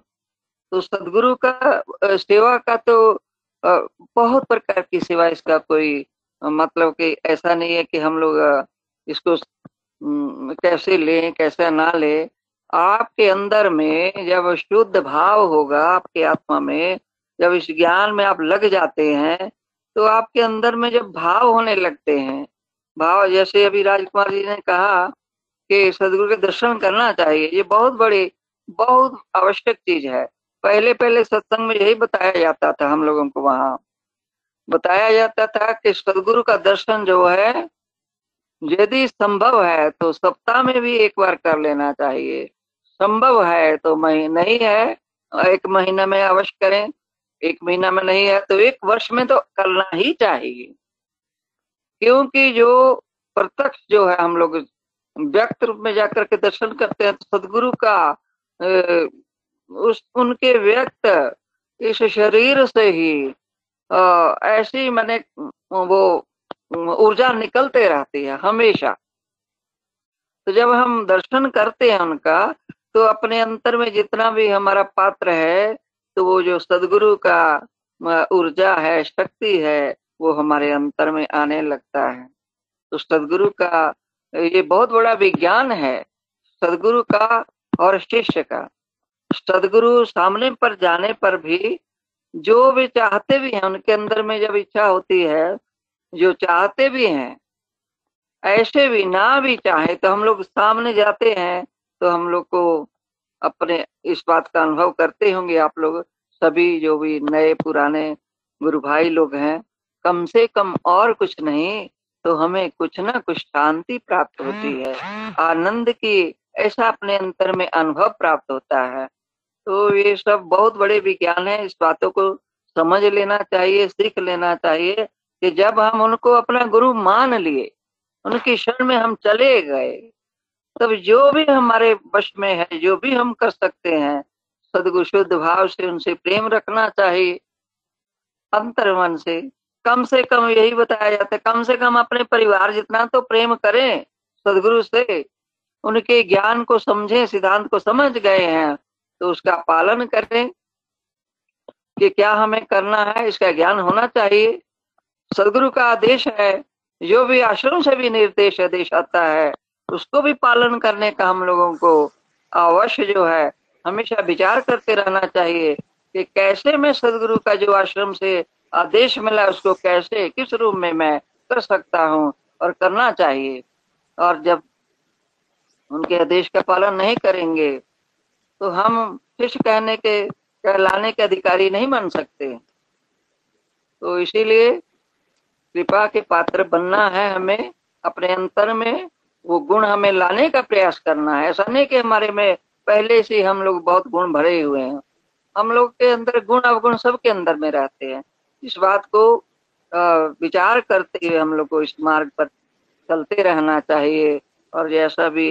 S8: तो सदगुरु का सेवा का तो बहुत प्रकार की सेवा इसका कोई मतलब कि ऐसा नहीं है कि हम लोग इसको कैसे लें, कैसे ना ले। आपके अंदर में जब शुद्ध भाव होगा आपके आत्मा में, जब इस ज्ञान में आप लग जाते हैं तो आपके अंदर में जब भाव होने लगते हैं, भाव जैसे अभी राजकुमार जी ने कहा कि सदगुरु के दर्शन करना चाहिए, ये बहुत बड़ी, बहुत आवश्यक चीज़ है। पहले पहले सत्संग में यही बताया जाता था हम लोगों को वहाँ। बताया जाता था कि सदगुरु का दर्शन जो है, यदि संभव है तो सप्ताह में भी एक बार कर लेना चाहिए। संभव है तो नहीं है, एक महीना में अवश्य करें, एक महीना में नहीं है तो एक वर्ष में तो करना ही चाहिए। क्योंकि जो प्रत्यक्ष जो है हम लोग व्यक्त रूप में जाकर के दर्शन करते हैं तो सदगुरु का उस, उनके व्यक्त इस शरीर से ही ऐसी मैंने, वो, ऊर्जा निकलते रहती है हमेशा। तो जब हम दर्शन करते हैं उनका तो अपने अंतर में जितना भी हमारा पात्र है तो वो जो सदगुरु का ऊर्जा है, शक्ति है, वो हमारे अंतर में आने लगता है। तो सदगुरु का ये बहुत बड़ा विज्ञान है, सदगुरु का और शिष्य का। सदगुरु सामने पर जाने पर भी जो भी चाहते भी हैं, उनके अंदर में जब इच्छा होती है, जो चाहते भी हैं, ऐसे भी ना भी चाहे तो हम लोग सामने जाते हैं तो हम लोग को अपने इस बात का अनुभव करते होंगे आप लोग सभी, जो भी नए पुराने गुरु भाई लोग हैं, कम से कम और कुछ नहीं तो हमें कुछ ना कुछ शांति प्राप्त होती है। आनंद की ऐसा अपने अंतर में अनुभव प्राप्त होता है। तो ये सब बहुत बड़े विज्ञान है, इस बातों को समझ लेना चाहिए, सीख लेना चाहिए कि जब हम उनको अपना गुरु मान लिए, उनकी शरण में हम चले गए, तब जो भी हमारे वश में है, जो भी हम कर सकते हैं, सदगुरु शुद्ध भाव से उनसे प्रेम रखना चाहिए, अंतर मन से। कम से कम यही बताया जाता है। कम से कम अपने परिवार जितना तो प्रेम करें सदगुरु से, उनके ज्ञान को समझें, सिद्धांत को समझ गए हैं तो उसका पालन करें कि क्या हमें करना है, इसका ज्ञान होना चाहिए। सदगुरु का आदेश है, जो भी आश्रम से भी निर्देश आदेश आता है, उसको भी पालन करने का हम लोगों को अवश्य जो है, हमेशा विचार करते रहना चाहिए कि कैसे मैं सदगुरु का जो आश्रम से आदेश मिला उसको कैसे, किस रूप में मैं कर सकता हूँ और करना चाहिए? और जब उनके आदेश का पालन नहीं करेंगे तो हम शिष्य कहने के, कहलाने के अधिकारी नहीं बन सकते। तो इसीलिए कृपा के पात्र बनना है हमें, अपने अंतर में वो गुण हमें लाने का प्रयास करना है। ऐसा नहीं कि हमारे में पहले से हम लोग बहुत गुण भरे हुए हैं। हम लोग के अंदर गुण, अवगुण सबके अंदर में रहते हैं। इस बात को विचार करते हुए हम लोग को इस मार्ग पर चलते रहना चाहिए। और जैसा भी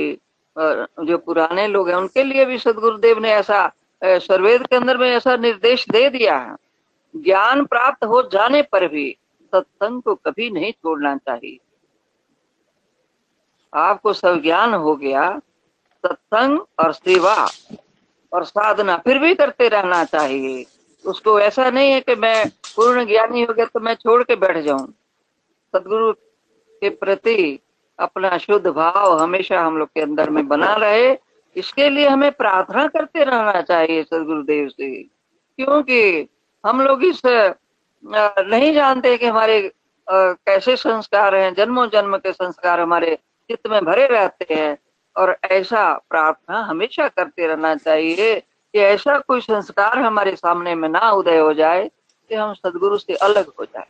S8: जो पुराने लोग हैं, उनके लिए भी सदगुरुदेव ने ऐसा सर्वेद के अंदर में ऐसा निर्देश दे दिया है। ज्ञान प्राप्त हो जाने पर भी सत्संग को कभी नहीं छोड़ना चाहिए। आपको सब ज्ञान हो गया, सत्संग और सेवा और साधना फिर भी करते रहना चाहिए। उसको ऐसा नहीं है कि मैं पूर्ण ज्ञानी हो गया तो मैं छोड़ के बैठ जाऊँ। सदगुरु के प्रति अपना शुद्ध भाव हमेशा हम लोग के अंदर में बना रहे। इसके लिए हमें प्रार्थना करते रहना चाहिए सदगुरुदेव से, क्योंकि हम लोग इस नहीं जानते कि हमारे कैसे संस्कार हैं। जन्मों जन्म के संस्कार हमारे चित्त में भरे रहते हैं और ऐसा प्रार्थना हमेशा करते रहना चाहिए। कि ऐसा कोई संस्कार हमारे सामने में ना उदय हो जाए कि हम सदगुरु से अलग हो जाए।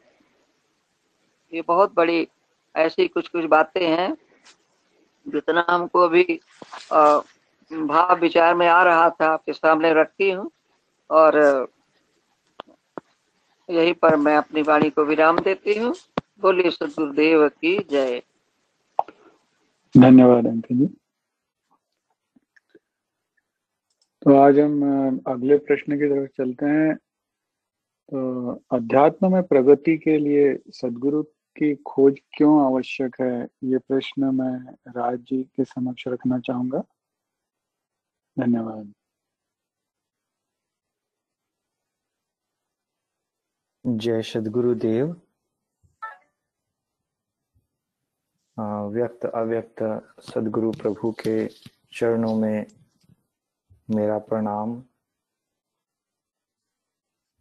S8: ये बहुत बड़ी ऐसी कुछ कुछ बातें हैं, जितना हमको अभी भाव विचार में आ रहा था आपके सामने रखती हूँ। और, यही पर मैं अपनी वाणी को विराम देती हूँ। बोलिए सदगुरुदेव की जय।
S1: धन्यवाद, अंकित जी। तो आज हम अगले प्रश्न की तरफ़ चलते हैं। तो अध्यात्म में प्रगति के लिए सदगुरु की खोज क्यों आवश्यक है, ये प्रश्न मैं राज जी के समक्ष रखना चाहूँगा। धन्यवाद।
S9: जय सदगुरुदेव। व्यक्त अव्यक्त सदगुरु प्रभु के चरणों में मेरा प्रणाम।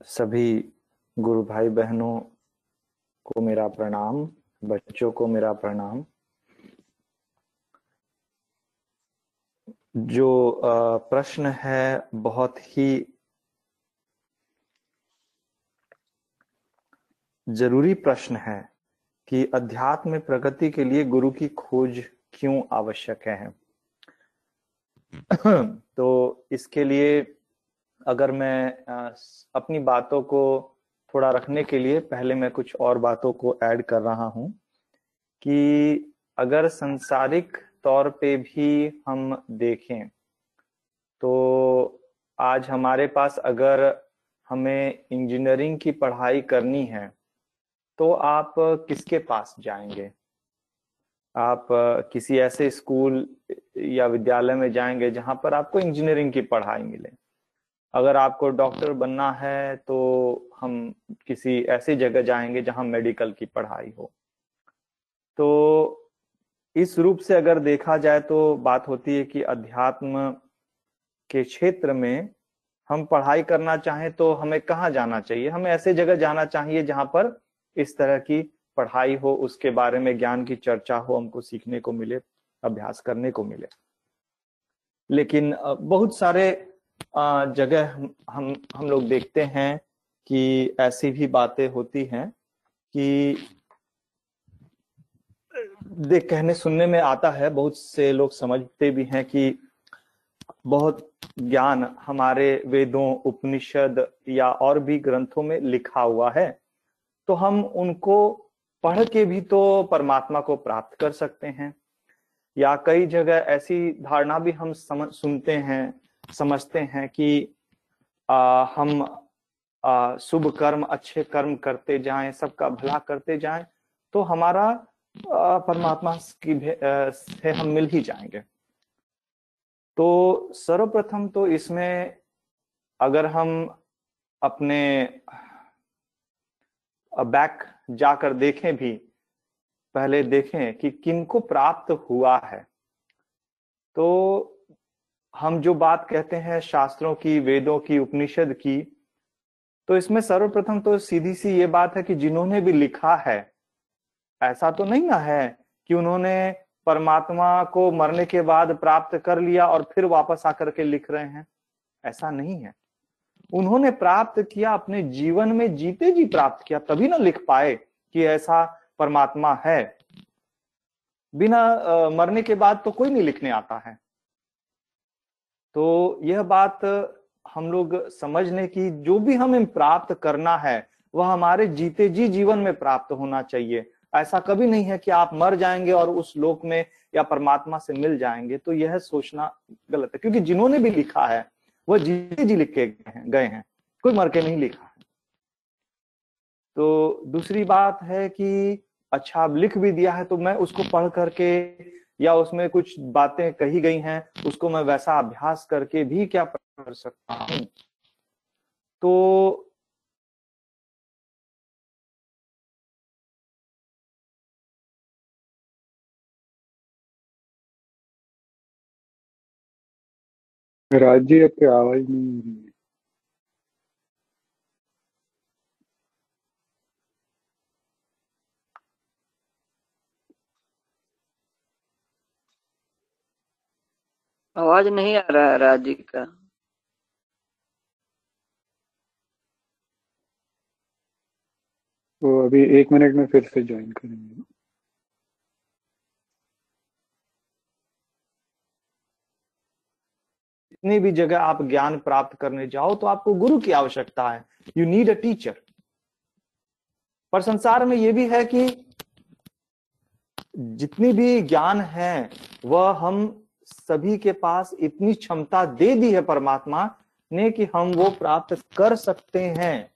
S9: सभी गुरु भाई बहनों को मेरा प्रणाम, बच्चों को मेरा प्रणाम। जो प्रश्न है, बहुत ही ज़रूरी प्रश्न है कि अध्यात्म प्रगति के लिए गुरु की खोज क्यों आवश्यक है? तो इसके लिए अगर मैं अपनी बातों को थोड़ा रखने के लिए पहले मैं कुछ और बातों को ऐड कर रहा हूँ कि अगर संसारिक तौर पे भी हम देखें तो आज हमारे पास अगर हमें इंजीनियरिंग की पढ़ाई करनी है तो आप किसके पास जाएँगे? आप किसी ऐसे स्कूल या विद्यालय में जाएँगे जहाँ पर आपको इंजीनियरिंग की पढ़ाई मिले। अगर आपको डॉक्टर बनना है तो हम किसी ऐसी जगह जाएँगे जहाँ मेडिकल की पढ़ाई हो। तो इस रूप से अगर देखा जाए तो बात होती है कि अध्यात्म के क्षेत्र में हम पढ़ाई करना चाहें तो हमें कहाँ जाना चाहिए? हमें ऐसे जगह जाना चाहिए जहाँ पर इस तरह की पढ़ाई हो, उसके बारे में ज्ञान की चर्चा हो, हमको सीखने को मिले, अभ्यास करने को मिले। लेकिन बहुत सारे जगह हम हम लोग देखते हैं कि ऐसी भी बातें होती हैं कि, देख, कहने सुनने में आता है, बहुत से लोग समझते भी हैं कि बहुत ज्ञान हमारे वेदों, उपनिषद या और भी ग्रंथों में लिखा हुआ है। तो हम उनको पढ़ के भी तो परमात्मा को प्राप्त कर सकते हैं या कई जगह ऐसी धारणा भी हम समझ सुनते हैं समझते हैं कि आ, हम शुभ कर्म अच्छे कर्म करते जाएँ सबका भला करते जाएँ तो हमारा आ, परमात्मा की से हम मिल ही जाएँगे। तो सर्वप्रथम तो इसमें अगर हम अपने बैक जाकर देखें भी, पहले देखें कि किनको प्राप्त हुआ है। तो हम जो बात कहते हैं शास्त्रों की, वेदों की, उपनिषद की तो इसमें सर्वप्रथम तो सीधी सी ये बात है कि जिन्होंने भी लिखा है, ऐसा तो नहीं ना है कि उन्होंने परमात्मा को मरने के बाद प्राप्त कर लिया और फिर वापस आकर के लिख रहे हैं। ऐसा नहीं है। उन्होंने प्राप्त किया, अपने जीवन में जीते जी प्राप्त किया, तभी ना लिख पाए कि ऐसा परमात्मा है। बिना मरने के बाद तो कोई नहीं लिखने आता है। तो यह बात हम लोग समझने की, जो भी हमें प्राप्त करना है, वह हमारे जीते जी जीवन में प्राप्त होना चाहिए। ऐसा कभी नहीं है कि आप मर जाएँगे और उस लोक में या परमात्मा से मिल जाएँगे तो यह सोचना गलत है। क्योंकि जिन्होंने भी लिखा है वह जीते जी लिख के गए हैं। कोई मर के नहीं लिखा है। तो दूसरी बात है कि अच्छा अब लिख भी दिया है तो मैं उसको पढ़ करके या उसमें कुछ बातें कही गई हैं, उसको मैं वैसा अभ्यास करके भी क्या कर सकता हूँ? तो
S1: राज्य आपकी आवाज़ नहीं आ रही है
S8: आवाज़ नहीं आ रहा है राज़ी का
S1: वो अभी एक मिनट में फिर से ज्वाइन करेंगे
S9: जितनी भी जगह आप ज्ञान प्राप्त करने जाओ तो आपको गुरु की आवश्यकता है। यू नीड अ टीचर पर संसार में यह भी है कि जितनी भी ज्ञान है, वह हम सभी के पास इतनी क्षमता दे दी है परमात्मा ने कि हम वो प्राप्त कर सकते हैं।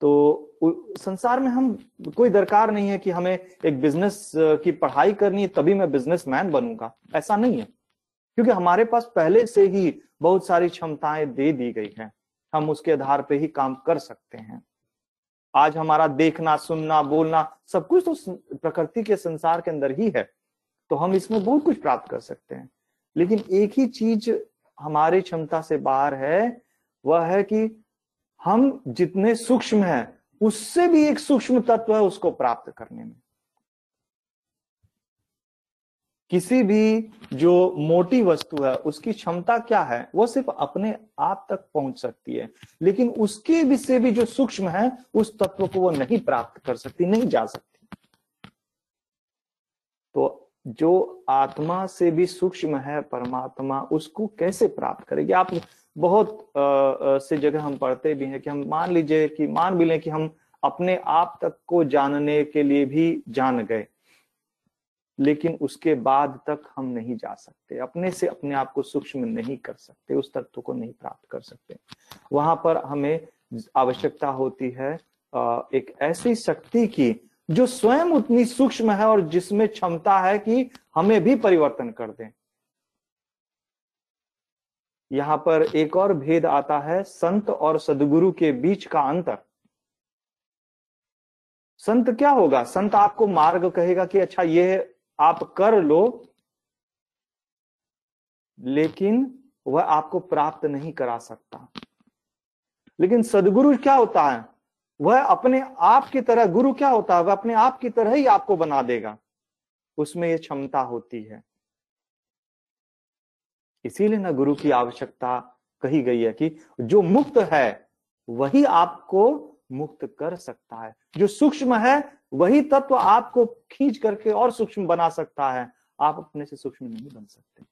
S9: तो संसार में हम, कोई दरकार नहीं है कि हमें एक बिज़नेस की पढ़ाई करनी है, तभी मैं बिजनेसमैन बनूँगा। ऐसा नहीं है। क्योंकि हमारे पास पहले से ही बहुत सारी क्षमताएँ दे दी गई हैं। हम उसके आधार पे ही काम कर सकते हैं। आज हमारा देखना, सुनना, बोलना सब कुछ तो प्रकृति के संसार के अंदर ही है तो हम इसमें बहुत कुछ प्राप्त कर सकते हैं। लेकिन एक ही चीज़ हमारी क्षमता से बाहर है, वह है कि हम जितने सूक्ष्म हैं, उससे भी एक सूक्ष्म तत्व है उसको प्राप्त करने में। किसी भी जो मोटी वस्तु है, उसकी क्षमता क्या है, वो सिर्फ़ अपने आप तक पहुँच सकती है। लेकिन उसके भी से भी जो सूक्ष्म है, उस तत्व को वो नहीं प्राप्त कर सकती, नहीं जा सकती। तो जो आत्मा से भी सूक्ष्म है, परमात्मा, उसको कैसे प्राप्त करेगी आप बहुत से जगह हम पढ़ते भी हैं कि हम मान लीजिए कि, मान भी लें कि हम अपने आप तक को जानने के लिए भी जान गए। लेकिन उसके बाद तक हम नहीं जा सकते। अपने से अपने आप को सूक्ष्म नहीं कर सकते, उस तत्व को नहीं प्राप्त कर सकते। वहाँ पर हमें आवश्यकता होती है एक ऐसी शक्ति की जो स्वयं उतनी सूक्ष्म है और जिसमें क्षमता है कि हमें भी परिवर्तन कर दे। यहाँ पर एक और भेद आता है, संत और सदगुरु के बीच का अंतर। संत क्या होगा? संत आपको मार्ग कहेगा कि अच्छा ये आप कर लो, लेकिन वह आपको प्राप्त नहीं करा सकता। लेकिन सदगुरु क्या होता है? वह अपने आप की तरह, गुरु क्या होता है? वह अपने आप की तरह ही आपको बना देगा। उसमें यह क्षमता होती है। इसीलिए ना गुरु की आवश्यकता कही गई है कि जो मुक्त है, वही आपको मुक्त कर सकता है। जो सूक्ष्म है, वही तत्व आपको खींच करके और सूक्ष्म बना सकता है। आप अपने से सूक्ष्म नहीं बन सकते।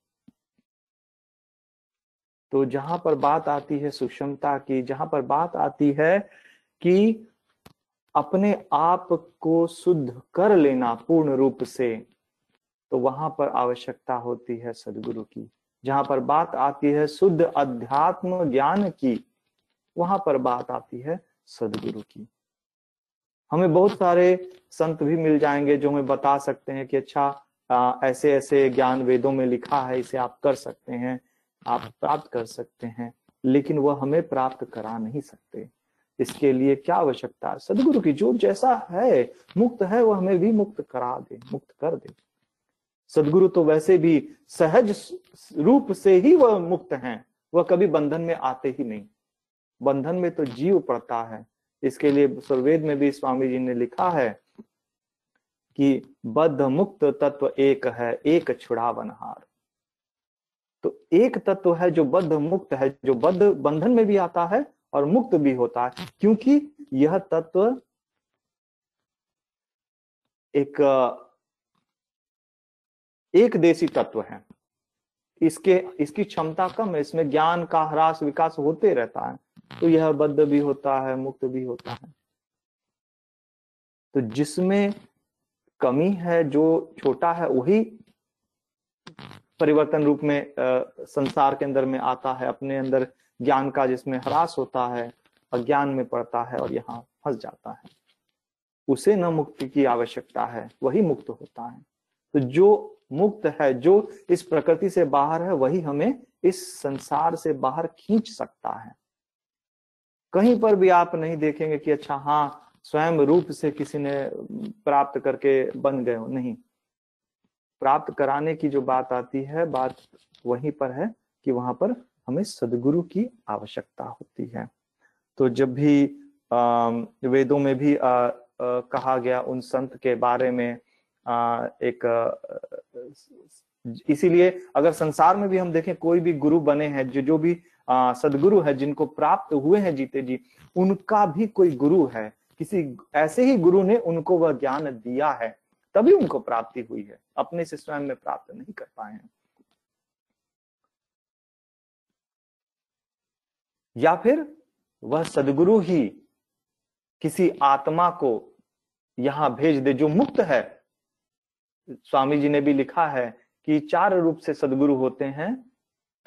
S9: तो जहाँ पर बात आती है सूक्ष्मता की, जहाँ पर बात आती है कि अपने आप को शुद्ध कर लेना पूर्ण रूप से तो वहाँ पर आवश्यकता होती है सदगुरु की। जहाँ पर बात आती है शुद्ध अध्यात्म ज्ञान की, वहाँ पर बात आती है सदगुरु की। हमें बहुत सारे संत भी मिल जाएँगे जो हमें बता सकते हैं कि अच्छा आ, ऐसे ऐसे ज्ञान वेदों में लिखा है इसे आप कर सकते हैं आप प्राप्त कर सकते हैं लेकिन वह हमें प्राप्त करा नहीं सकते। इसके लिए क्या आवश्यकता है? सदगुरु की जो जैसा है मुक्त है वह हमें भी मुक्त करा दे मुक्त कर दे। सदगुरु तो वैसे भी सहज रूप से ही वह मुक्त हैं वह कभी बंधन में आते ही नहीं। बंधन में तो जीव पड़ता है। इसके लिए सुरवेद में भी स्वामी जी ने लिखा है कि बद्ध मुक्त तत्व एक है, एक छुड़ावनहार तो एक तत्व है जो बद्ध मुक्त है, जो बद्ध बंधन में भी आता है और मुक्त भी होता है, क्योंकि यह तत्व एक एक देशी तत्व है। इसके, इसकी क्षमता कम है, इसमें ज्ञान का ह्रास, विकास होते रहता है। तो यह बद्ध भी होता है मुक्त भी होता है। तो जिसमें कमी है जो छोटा है वही परिवर्तन रूप में आ, संसार के अंदर में आता है अपने अंदर ज्ञान का जिसमें ह्रास होता है अज्ञान में पड़ता है और यहाँ फंस जाता है। उसे न मुक्ति की आवश्यकता है वही मुक्त होता है। तो जो मुक्त है जो इस प्रकृति से बाहर है वही हमें इस संसार से बाहर खींच सकता है। कहीं पर भी आप नहीं देखेंगे कि अच्छा हाँ स्वयं रूप से किसी ने प्राप्त करके बन गए हो। नहीं। प्राप्त कराने की जो बात आती है बात वहीं पर है कि वहाँ पर हमें सदगुरु की आवश्यकता होती है। तो जब भी आ, वेदों में भी आ, आ, कहा गया उन संत के बारे में आ, एक इसीलिए अगर संसार में भी हम देखें कोई भी गुरु बने हैं जो जो भी सदगुरु है, जिनको प्राप्त हुए हैं जीते जी, उनका भी कोई गुरु है। किसी ऐसे ही गुरु ने उनको वह ज्ञान दिया है, तभी उनको प्राप्ति हुई है। अपने से स्वयं में प्राप्त नहीं कर पाए हैं। या फिर वह सदगुरु ही किसी आत्मा को यहाँ भेज दे, जो मुक्त है। स्वामी जी ने भी लिखा है कि चार रूप से सदगुरु होते हैं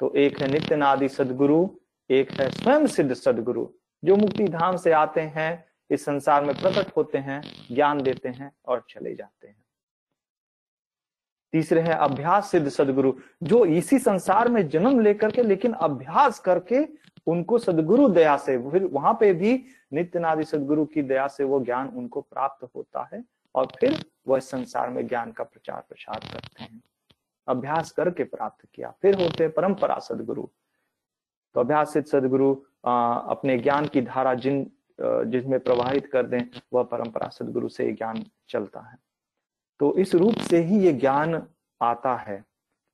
S9: तो एक है नित्य नादि सदगुरु, एक है स्वयं सिद्ध सदगुरु, जो मुक्ति धाम से आते हैं, इस संसार में प्रकट होते हैं, ज्ञान देते हैं और चले जाते हैं। तीसरे है अभ्यास सिद्ध सदगुरु, जो इसी संसार में जन्म लेकर के, लेकिन अभ्यास करके उनको सदगुरु दया से, फिर वहाँ पे भी नित्य नादि सदगुरु की दया से वो ज्ञान उनको प्राप्त होता है और फिर वह संसार में ज्ञान का प्रचार प्रसार करते हैं। अभ्यास करके प्राप्त किया। फिर होते हैं परंपरा सदगुरु। तो अभ्यास सदगुरु अपने ज्ञान की धारा जिन जिसमें प्रवाहित कर दें, वह परंपरा सदगुरु से ज्ञान चलता है। तो इस रूप से ही ये ज्ञान आता है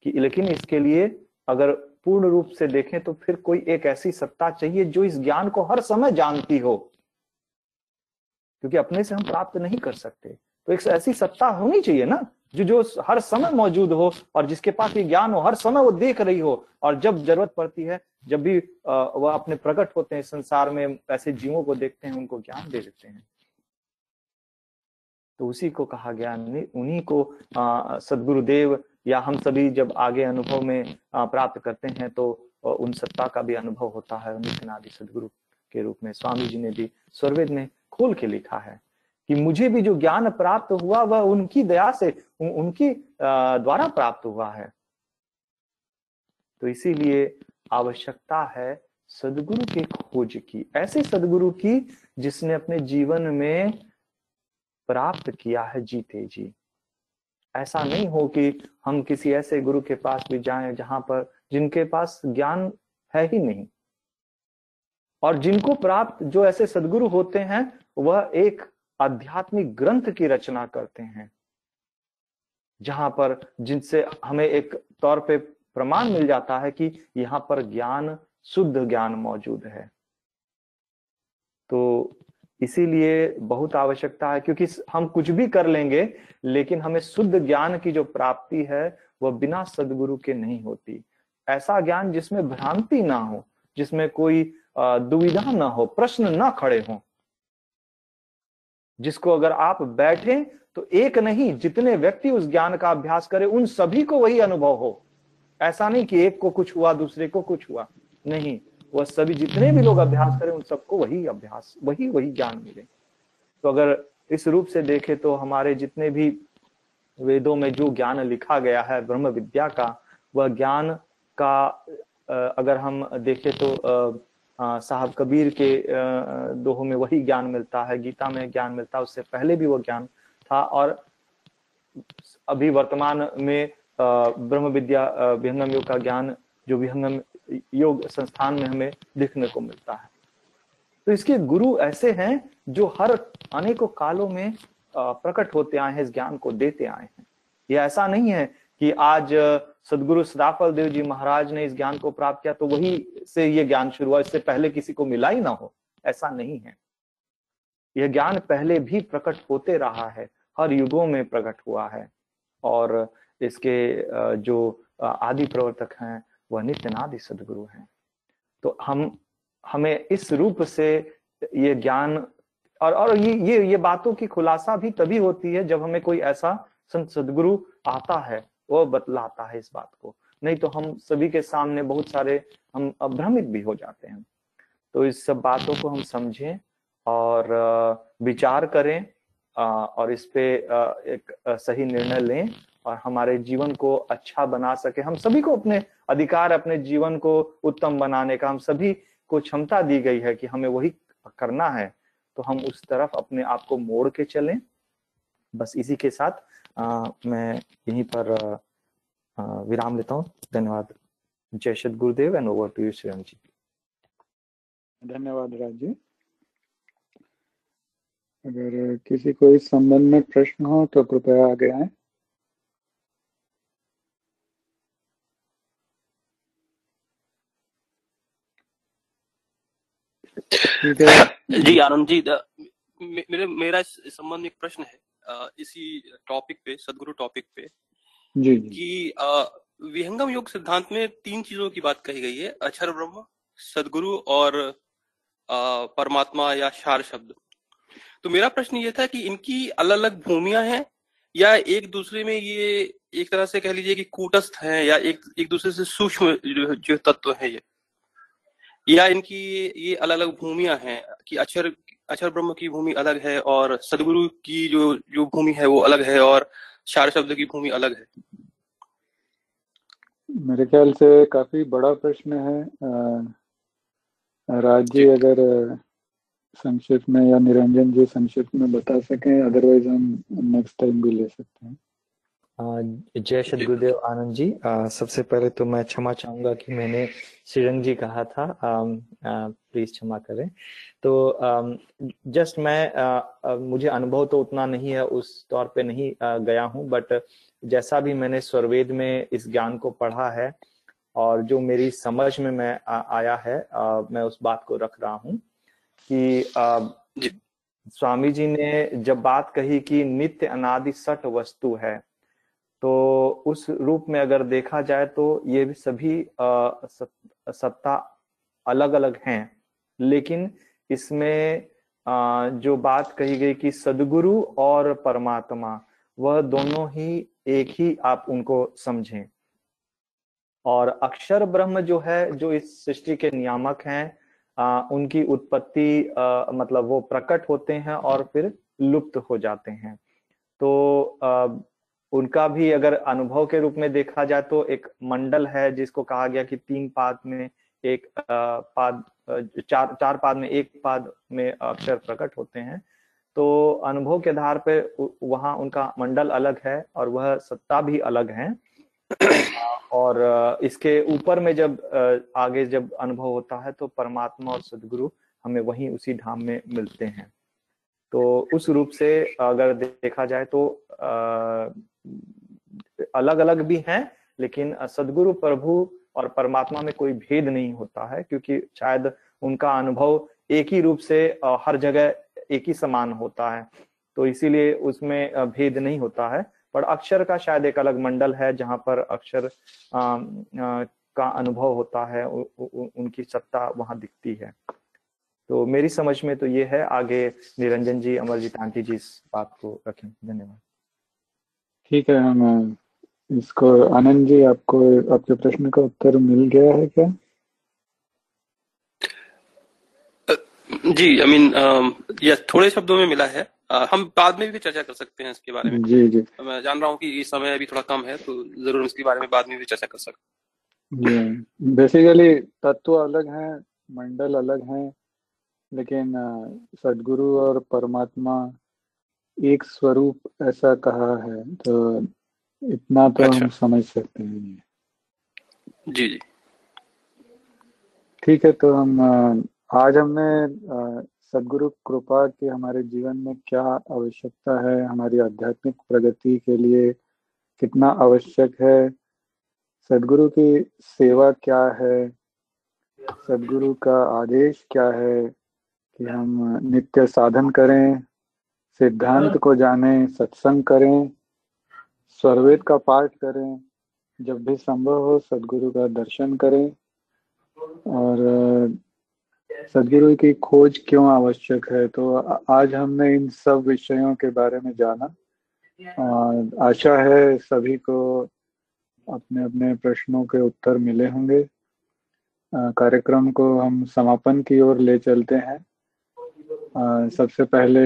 S9: कि लेकिन इसके लिए अगर पूर्ण रूप से देखें तो फिर कोई एक ऐसी सत्ता चाहिए जो इस ज्ञान को हर समय जानती हो। क्योंकि अपने से हम प्राप्त नहीं कर सकते। तो एक ऐसी सत्ता होनी चाहिए ना जो जो हर समय मौजूद हो और जिसके पास ये ज्ञान हो, हर समय वो देख रही हो। और जब ज़रूरत पड़ती है, जब भी वह अपने प्रकट होते हैं संसार में, ऐसे जीवों को देखते हैं, उनको ज्ञान दे देते हैं। तो उसी को कहा गया, उन्हीं को सदगुरुदेव या हम सभी जब आगे अनुभव में प्राप्त करते हैं तो उन सत्ता का भी अनुभव होता है। नित्यनादि सदगुरु के रूप में, स्वामी जी ने भी स्वर्वेद में खोल के लिखा है। कि मुझे भी जो ज्ञान प्राप्त हुआ वह उनकी दया से उन, उनकी द्वारा प्राप्त हुआ है। तो इसीलिए आवश्यकता है सदगुरु के खोज की। ऐसे सदगुरु की जिसने अपने जीवन में प्राप्त किया है जीते जी। ऐसा नहीं हो कि हम किसी ऐसे गुरु के पास भी जाएँ जहाँ पर जिनके पास ज्ञान है ही नहीं। और जिनको प्राप्त जो ऐसे सदगुरु होते हैं वह एक आध्यात्मिक ग्रंथ की रचना करते हैं, जहाँ पर जिनसे हमें एक तौर पे प्रमाण मिल जाता है कि यहाँ पर ज्ञान, शुद्ध ज्ञान मौजूद है। तो इसीलिए बहुत आवश्यकता है, क्योंकि हम कुछ भी कर लेंगे, लेकिन हमें शुद्ध ज्ञान की जो प्राप्ति है, वह बिना सदगुरु के नहीं होती। ऐसा ज्ञान जिसमें भ्रांति ना हो, जिसमें कोई दुविधा ना हो, प्रश्न ना खड़े हों जिसको अगर आप बैठे तो एक नहीं, जितने व्यक्ति उस ज्ञान का अभ्यास करें, उन सभी को वही अनुभव हो। ऐसा नहीं कि एक को कुछ हुआ, दूसरे को कुछ हुआ। नहीं, वह सभी जितने भी लोग अभ्यास करें, उन सबको वही अभ्यास, वही वही ज्ञान मिले। तो अगर इस रूप से देखे तो हमारे जितने भी वेदों में जो ज्ञान लिखा गया है, ब्रह्म विद्या का, वह ज्ञान का अगर हम देखें तो साहब कबीर के दोहों में वही ज्ञान मिलता है, गीता में ज्ञान मिलता है, उससे पहले भी वो ज्ञान था और अभी वर्तमान में ब्रह्म विद्या विहंगम योग का ज्ञान जो विहंगम योग संस्थान में हमें देखने को मिलता है। तो इसके गुरु ऐसे हैं जो हर अनेकों कालों में प्रकट होते आए हैं, इस ज्ञान को देते आए हैं। ये ऐसा नहीं है कि आज सदगुरु सदाफल देव जी महाराज ने इस ज्ञान को प्राप्त किया तो वही से ये ज्ञान शुरू हुआ, इससे पहले किसी को मिला ही ना हो, ऐसा नहीं है। यह ज्ञान पहले भी प्रकट होते रहा है, हर युगों में प्रकट हुआ है, और इसके जो आदि प्रवर्तक हैं, वह नित्यनादि सदगुरु हैं। तो हम, हमें इस रूप से ये ज्ञान, और और ये ये ये बातों की खुलासा भी तभी होती है जब हमें कोई ऐसा संत सदगुरु आता है वो बतलाता है इस बात को। नहीं तो हम सभी के सामने बहुत सारे हम भ्रमित भी हो जाते हैं। तो इस सब बातों को हम समझें और विचार करें और इस पे एक सही निर्णय लें और हमारे जीवन को अच्छा बना सके। हम सभी को अपने अधिकार, अपने जीवन को उत्तम बनाने का हम सभी को क्षमता दी गई है कि हमें वही करना है। तो हम उस तरफ़ अपने आप को मोड़ के चलें। बस इसी के साथ मैं यहीं पर विराम लेता हूँ। धन्यवाद। जय Shri Gurudev and over to you Shriram ji.
S1: धन्यवाद राज जी। अगर किसी को इस संबंध में प्रश्न हो तो कृपया आगे आए।
S10: जी आनंद जी मेरे मेरा इस संबंध में एक प्रश्न है। इसी टॉपिक पे सदगुरु टॉपिक पे
S1: जी,
S10: जी. कि विहंगम योग सिद्धांत में तीन चीज़ों की बात कही गई है। अक्षर ब्रह्म सदगुरु और परमात्मा या शार शब्द। तो मेरा प्रश्न ये था कि इनकी अलग अलग भूमिया हैं या एक दूसरे में ये एक तरह से कह लीजिए कि कूटस्थ हैं या एक एक दूसरे से सूक्ष्म जो तत्व है ये? या इनकी ये अलग अलग भूमिया हैं कि अक्षर अक्षर ब्रह्म की भूमि अलग है और सदगुरु की जो जो भूमि है वो अलग है और चार शब्द की भूमि अलग है।
S1: मेरे ख्याल से काफ़ी बड़ा प्रश्न है। राज जी। अगर संक्षिप्त में या निरंजन जी संक्षिप्त में बता सके अदरवाइज़ हम नेक्स्ट टाइम भी ले सकते हैं।
S9: जय सदगुरुदेव आनंद जी। आ, सबसे पहले तो मैं क्षमा चाहूँगा कि मैंने श्रीरंग जी कहा था। प्लीज़ क्षमा करें। तो जस्ट मैं आ, आ, मुझे अनुभव तो उतना नहीं है उस तौर पे नहीं आ, गया हूँ बट जैसा भी मैंने स्वरवेद में इस ज्ञान को पढ़ा है और जो मेरी समझ में मैं आ, आया है आ, मैं उस बात को रख रहा हूँ कि आ, स्वामी जी ने जब बात कही कि नित्य अनादि सट वस्तु है तो उस रूप में अगर देखा जाए तो ये भी सभी सत्ता अलग अलग हैं। लेकिन इसमें जो बात कही गई कि सदगुरु और परमात्मा वह दोनों ही एक ही आप उनको समझें। और अक्षर ब्रह्म जो है जो इस सृष्टि के नियामक हैं उनकी उत्पत्ति मतलब वो प्रकट होते हैं और फिर लुप्त हो जाते हैं। तो आ, उनका भी अगर अनुभव के रूप में देखा जाए तो एक मंडल है, जिसको कहा गया कि तीन पाद में एक पाद चार चार पाद में एक पाद में अक्षर प्रकट होते हैं। तो अनुभव के आधार पर वहाँ उनका मंडल अलग है और वह सत्ता भी अलग है। और इसके ऊपर में जब आगे जब अनुभव होता है तो परमात्मा और सदगुरु हमें वहीं उसी धाम में मिलते हैं। तो उस रूप से अगर देखा जाए तो अलग अलग भी हैं लेकिन सदगुरु प्रभु और परमात्मा में कोई भेद नहीं होता है क्योंकि शायद उनका अनुभव एक ही रूप से हर जगह एक ही समान होता है। तो इसीलिए उसमें भेद नहीं होता है। पर अक्षर का शायद एक अलग मंडल है जहाँ पर अक्षर का अनुभव होता है उ, उ, उनकी सत्ता वहाँ दिखती है। तो मेरी समझ में तो ये है। आगे निरंजन जी अमरजीत आंटी जी इस बात को रखें। धन्यवाद।
S1: ठीक है हम इसको आनंद जी आपको आपके प्रश्न का उत्तर मिल गया है क्या?
S10: जी आई मीन यस थोड़े शब्दों में मिला है। हम बाद में भी चर्चा कर सकते हैं इसके बारे में।
S1: जी जी।
S10: मैं जान रहा हूँ कि इस समय अभी थोड़ा कम है तो ज़रूर इसके बारे में बाद में भी चर्चा कर सकते हैं।
S1: बेसिकली तत्व अलग हैं मंडल अलग हैं लेकिन सदगुरु और परमात्मा एक स्वरूप ऐसा कहा है तो इतना तो अच्छा। हम समझ सकते हैं
S10: जी जी
S1: ठीक है तो हम आज हमने सदगुरु कृपा की हमारे जीवन में क्या आवश्यकता है हमारी आध्यात्मिक प्रगति के लिए कितना आवश्यक है सदगुरु की सेवा क्या है सदगुरु का आदेश क्या है कि हम नित्य साधन करें सिद्धांत को जाने सत्संग करें स्वरवेद का पाठ करें जब भी संभव हो सदगुरु का दर्शन करें। और सदगुरु की खोज क्यों आवश्यक है? तो आज हमने इन सब विषयों के बारे में जाना। और आशा है सभी को अपने अपने प्रश्नों के उत्तर मिले होंगे। कार्यक्रम को हम समापन की ओर ले चलते हैं। सबसे पहले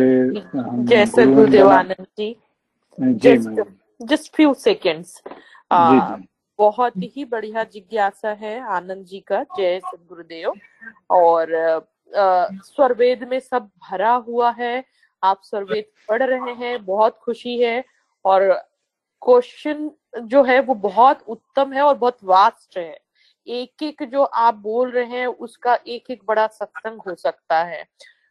S5: हम जय Gurudevanand ji. Just few seconds बहुत ही बढ़िया जिज्ञासा है आनंद जी का जय सदगुरुदेव और स्वरवेद में सब भरा हुआ है आप स्वरवेद पढ़ रहे हैं बहुत खुशी है। और क्वेश्चन जो है वो बहुत उत्तम है और बहुत वास्ट है। एक एक जो आप बोल रहे हैं उसका एक एक बड़ा सत्संग हो सकता है।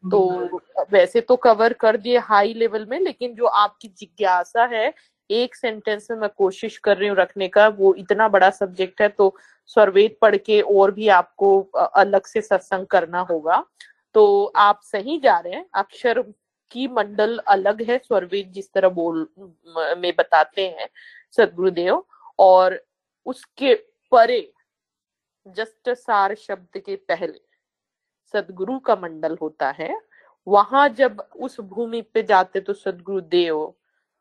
S5: तो वैसे तो कवर कर दिए हाई लेवल में लेकिन जो आपकी जिज्ञासा है एक सेंटेंस में मैं कोशिश कर रही हूँ रखने का वो इतना बड़ा सब्जेक्ट है तो स्वरवेद पढ़ के और भी आपको अलग से सत्संग करना होगा। तो आप सही जा रहे हैं अक्षर की मंडल अलग है स्वरवेद जिस तरह बोल में बताते हैं सदगुरुदेव और उसके परे जस्ट सार शब्द के पहले सदगुरु का मंडल होता है वहाँ जब उस भूमि पे जाते तो सदगुरु देव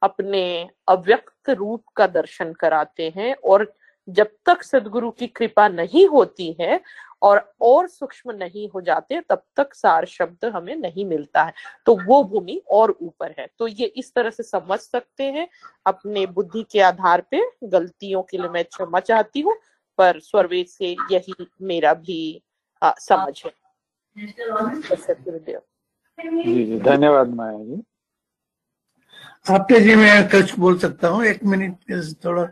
S5: अपने अव्यक्त रूप का दर्शन कराते हैं और जब तक सदगुरु की कृपा नहीं होती है और और सूक्ष्म नहीं हो जाते तब तक सार शब्द हमें नहीं मिलता है। तो वो भूमि और ऊपर है। तो ये इस तरह से समझ सकते हैं। अपने बुद्धि के आधार पे गलतियों के लिए मैं क्षमा चाहती हूँ पर स्वरवेद से यही मेरा भी आ, समझ है।
S1: जी जी धन्यवाद माया जी
S6: आपके जी मैं कुछ बोल सकता हूँ एक मिनट थोड़ा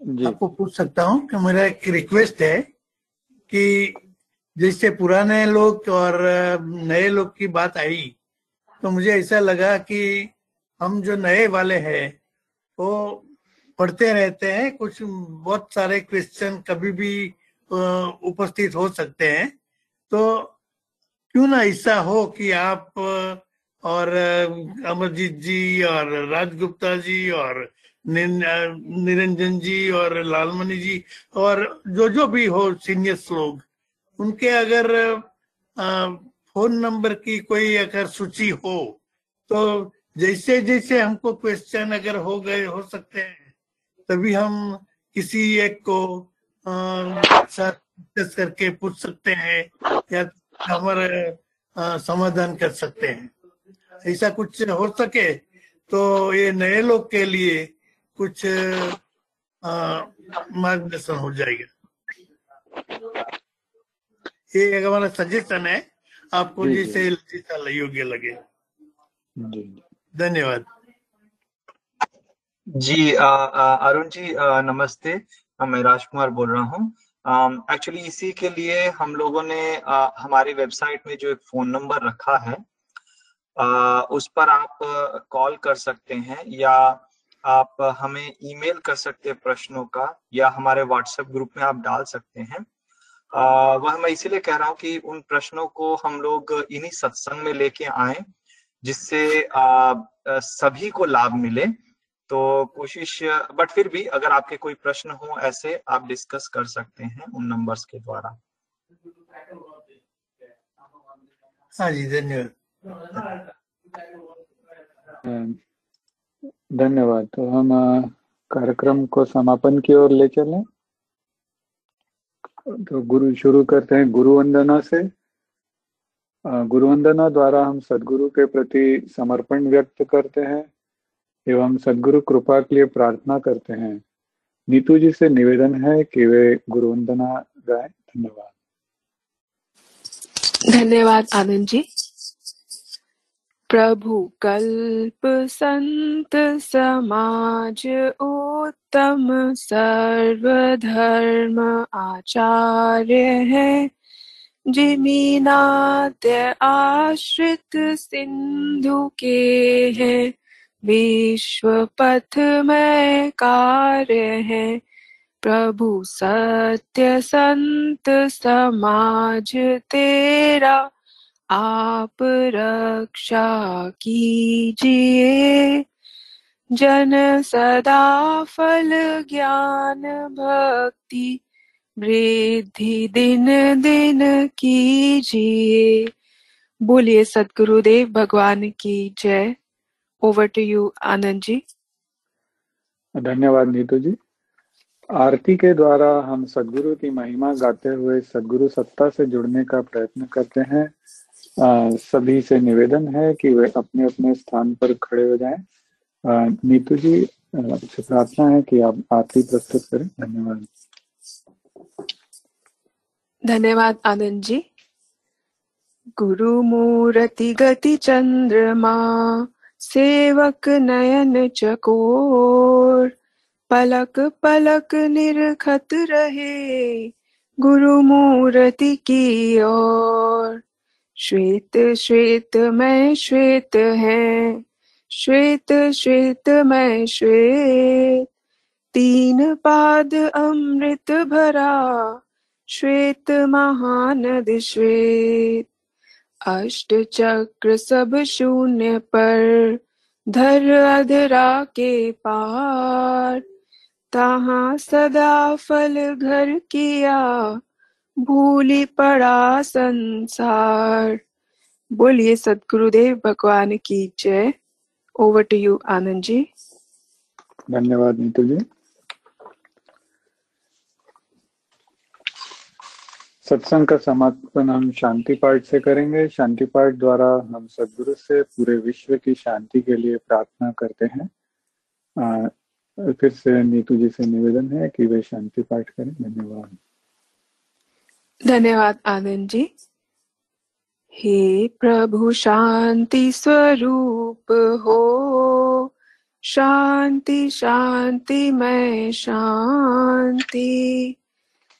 S6: जी। आपको पूछ सकता हूँ कि मेरा एक रिक्वेस्ट है कि जैसे पुराने लोग और नए लोग की बात आई तो मुझे ऐसा लगा कि हम जो नए वाले हैं वो पढ़ते रहते हैं कुछ बहुत सारे क्वेश्चन कभी भी उपस्थित हो सकते हैं तो क्यों ना ऐसा हो कि आप, और, अमरजीत जी और राजगुप्ता जी और निरंजन जी और लालमणि जी और जो जो भी हो सीनियर्स लोग, उनके अगर फ़ोन नंबर की कोई अगर सूची हो तो जैसे जैसे हमको क्वेश्चन अगर हो गए, हो सकते हैं, तभी हम किसी एक को साथ करके पूछ सकते हैं, या हमारा समाधान कर सकते हैं। ऐसा कुछ हो सके तो ये नए लोग के लिए कुछ मार्गदर्शन हो जाएगा। ये एक हमारा सजेशन है। आपको जिसे योग्य लगे। धन्यवाद।
S11: जी अरुण जी आ, नमस्ते। मैं राजकुमार बोल रहा हूँ। एक्चुअली um, इसी के लिए हम लोगों ने आ, हमारी वेबसाइट में जो एक फ़ोन नंबर रखा है आ, उस पर आप कॉल कर सकते हैं या आप हमें ईमेल कर सकते हैं प्रश्नों का या हमारे व्हाट्सएप ग्रुप में आप डाल सकते हैं। आ, वह मैं इसीलिए कह रहा हूँ कि उन प्रश्नों को हम लोग इन्हीं सत्संग में लेके आए जिससे सभी को लाभ मिले। तो कोशिश बट फिर भी अगर आपके कोई प्रश्न हो ऐसे आप डिस्कस कर सकते हैं उन नंबर्स के द्वारा।
S6: हाँ जी धन्यवाद।
S1: धन्यवाद। तो हम कार्यक्रम को समापन की ओर ले चलें। तो गुरु शुरू करते हैं गुरु वंदना से। गुरु वंदना द्वारा हम सदगुरु के प्रति समर्पण व्यक्त करते हैं। एवं सदगुरु कृपा के लिए प्रार्थना करते हैं। नीतू जी से निवेदन है कि वे गुरु वंदना गाए। धन्यवाद।
S2: धन्यवाद आनंद जी। प्रभु कल्प संत समाज उत्तम सर्वधर्म आचार्य है जिमीनाद्य आश्रित सिंधु के हैं। विश्व पथ में कार्य है। प्रभु सत्य संत समाज तेरा, आप रक्षा कीजिए। जन सदा फल ज्ञान भक्ति, वृद्धि दिन दिन कीजिए। बोलिए सदगुरुदेव भगवान की जय। Over to you Anand ji
S1: धन्यवाद नीतू जी। आरती के द्वारा हम सदगुरु की महिमा गाते हुए सदगुरु सत्ता से जुड़ने का प्रयत्न करते हैं। आ, सभी से निवेदन है कि वे अपने अपने स्थान पर खड़े हो जाएँ। नीतू जी प्रार्थना है कि आप आरती प्रस्तुत करें। धन्यवाद।
S2: धन्यवाद आनंद जी। गुरु मूर्ति गति चंद्रमा सेवक नयन चकोर, पलक पलक निरखत रहे गुरु मूर्ति की ओर। श्वेत श्वेत मैं श्वेत है, श्वेत श्वेत मैं श्वेत। तीन पाद अमृत भरा, श्वेत महानद श्वेत। अष्ट चक्र सब शून्य पर धर अधरा के पार। तहा सदा फल घर किया, भूली पड़ा संसार। बोलिए सदगुरुदेव भगवान की जय। Over to you Anand ji.
S1: धन्यवाद नीतू जी। सत्संग का समापन हम शांति पाठ से करेंगे। शांति पाठ द्वारा हम सदगुरु से पूरे विश्व की शांति के लिए प्रार्थना करते हैं। आ, फिर से नीतू जी से निवेदन है कि वे शांति पाठ करें। धन्यवाद।
S2: धन्यवाद आनंद जी। हे प्रभु शांति स्वरूप हो। शांति शांति मैं शांति।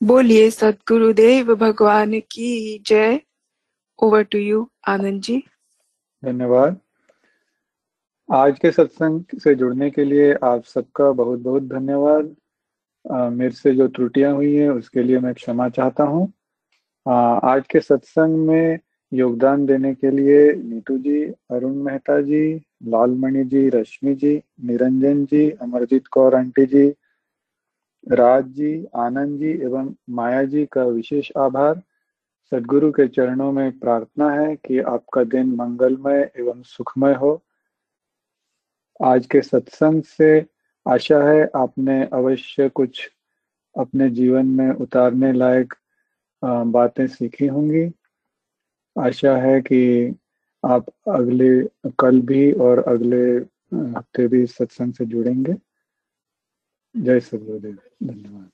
S2: बोलिए, सदगुरुदेव भगवान की जय। Over to you Anand ji.
S1: धन्यवाद। आज के सत्संग से जुड़ने के लिए आप सबका बहुत बहुत धन्यवाद मेरे से जो त्रुटियाँ हुई हैं, उसके लिए मैं क्षमा चाहता हूँ। आज के सत्संग में योगदान देने के लिए नीतू जी, अरुण मेहता जी, लालमणि जी, रश्मि जी, निरंजन जी, अमरजीत कौर आंटी जी राज जी, आनंद जी एवं माया जी का विशेष आभार। सदगुरु के चरणों में प्रार्थना है कि आपका दिन मंगलमय एवं सुखमय हो। आज के सत्संग से आशा है आपने अवश्य कुछ अपने जीवन में उतारने लायक बातें सीखी होंगी। आशा है कि आप अगले कल भी और अगले हफ़्ते भी सत्संग से जुड़ेंगे। जय सद्गुरुदेव धन्यवाद.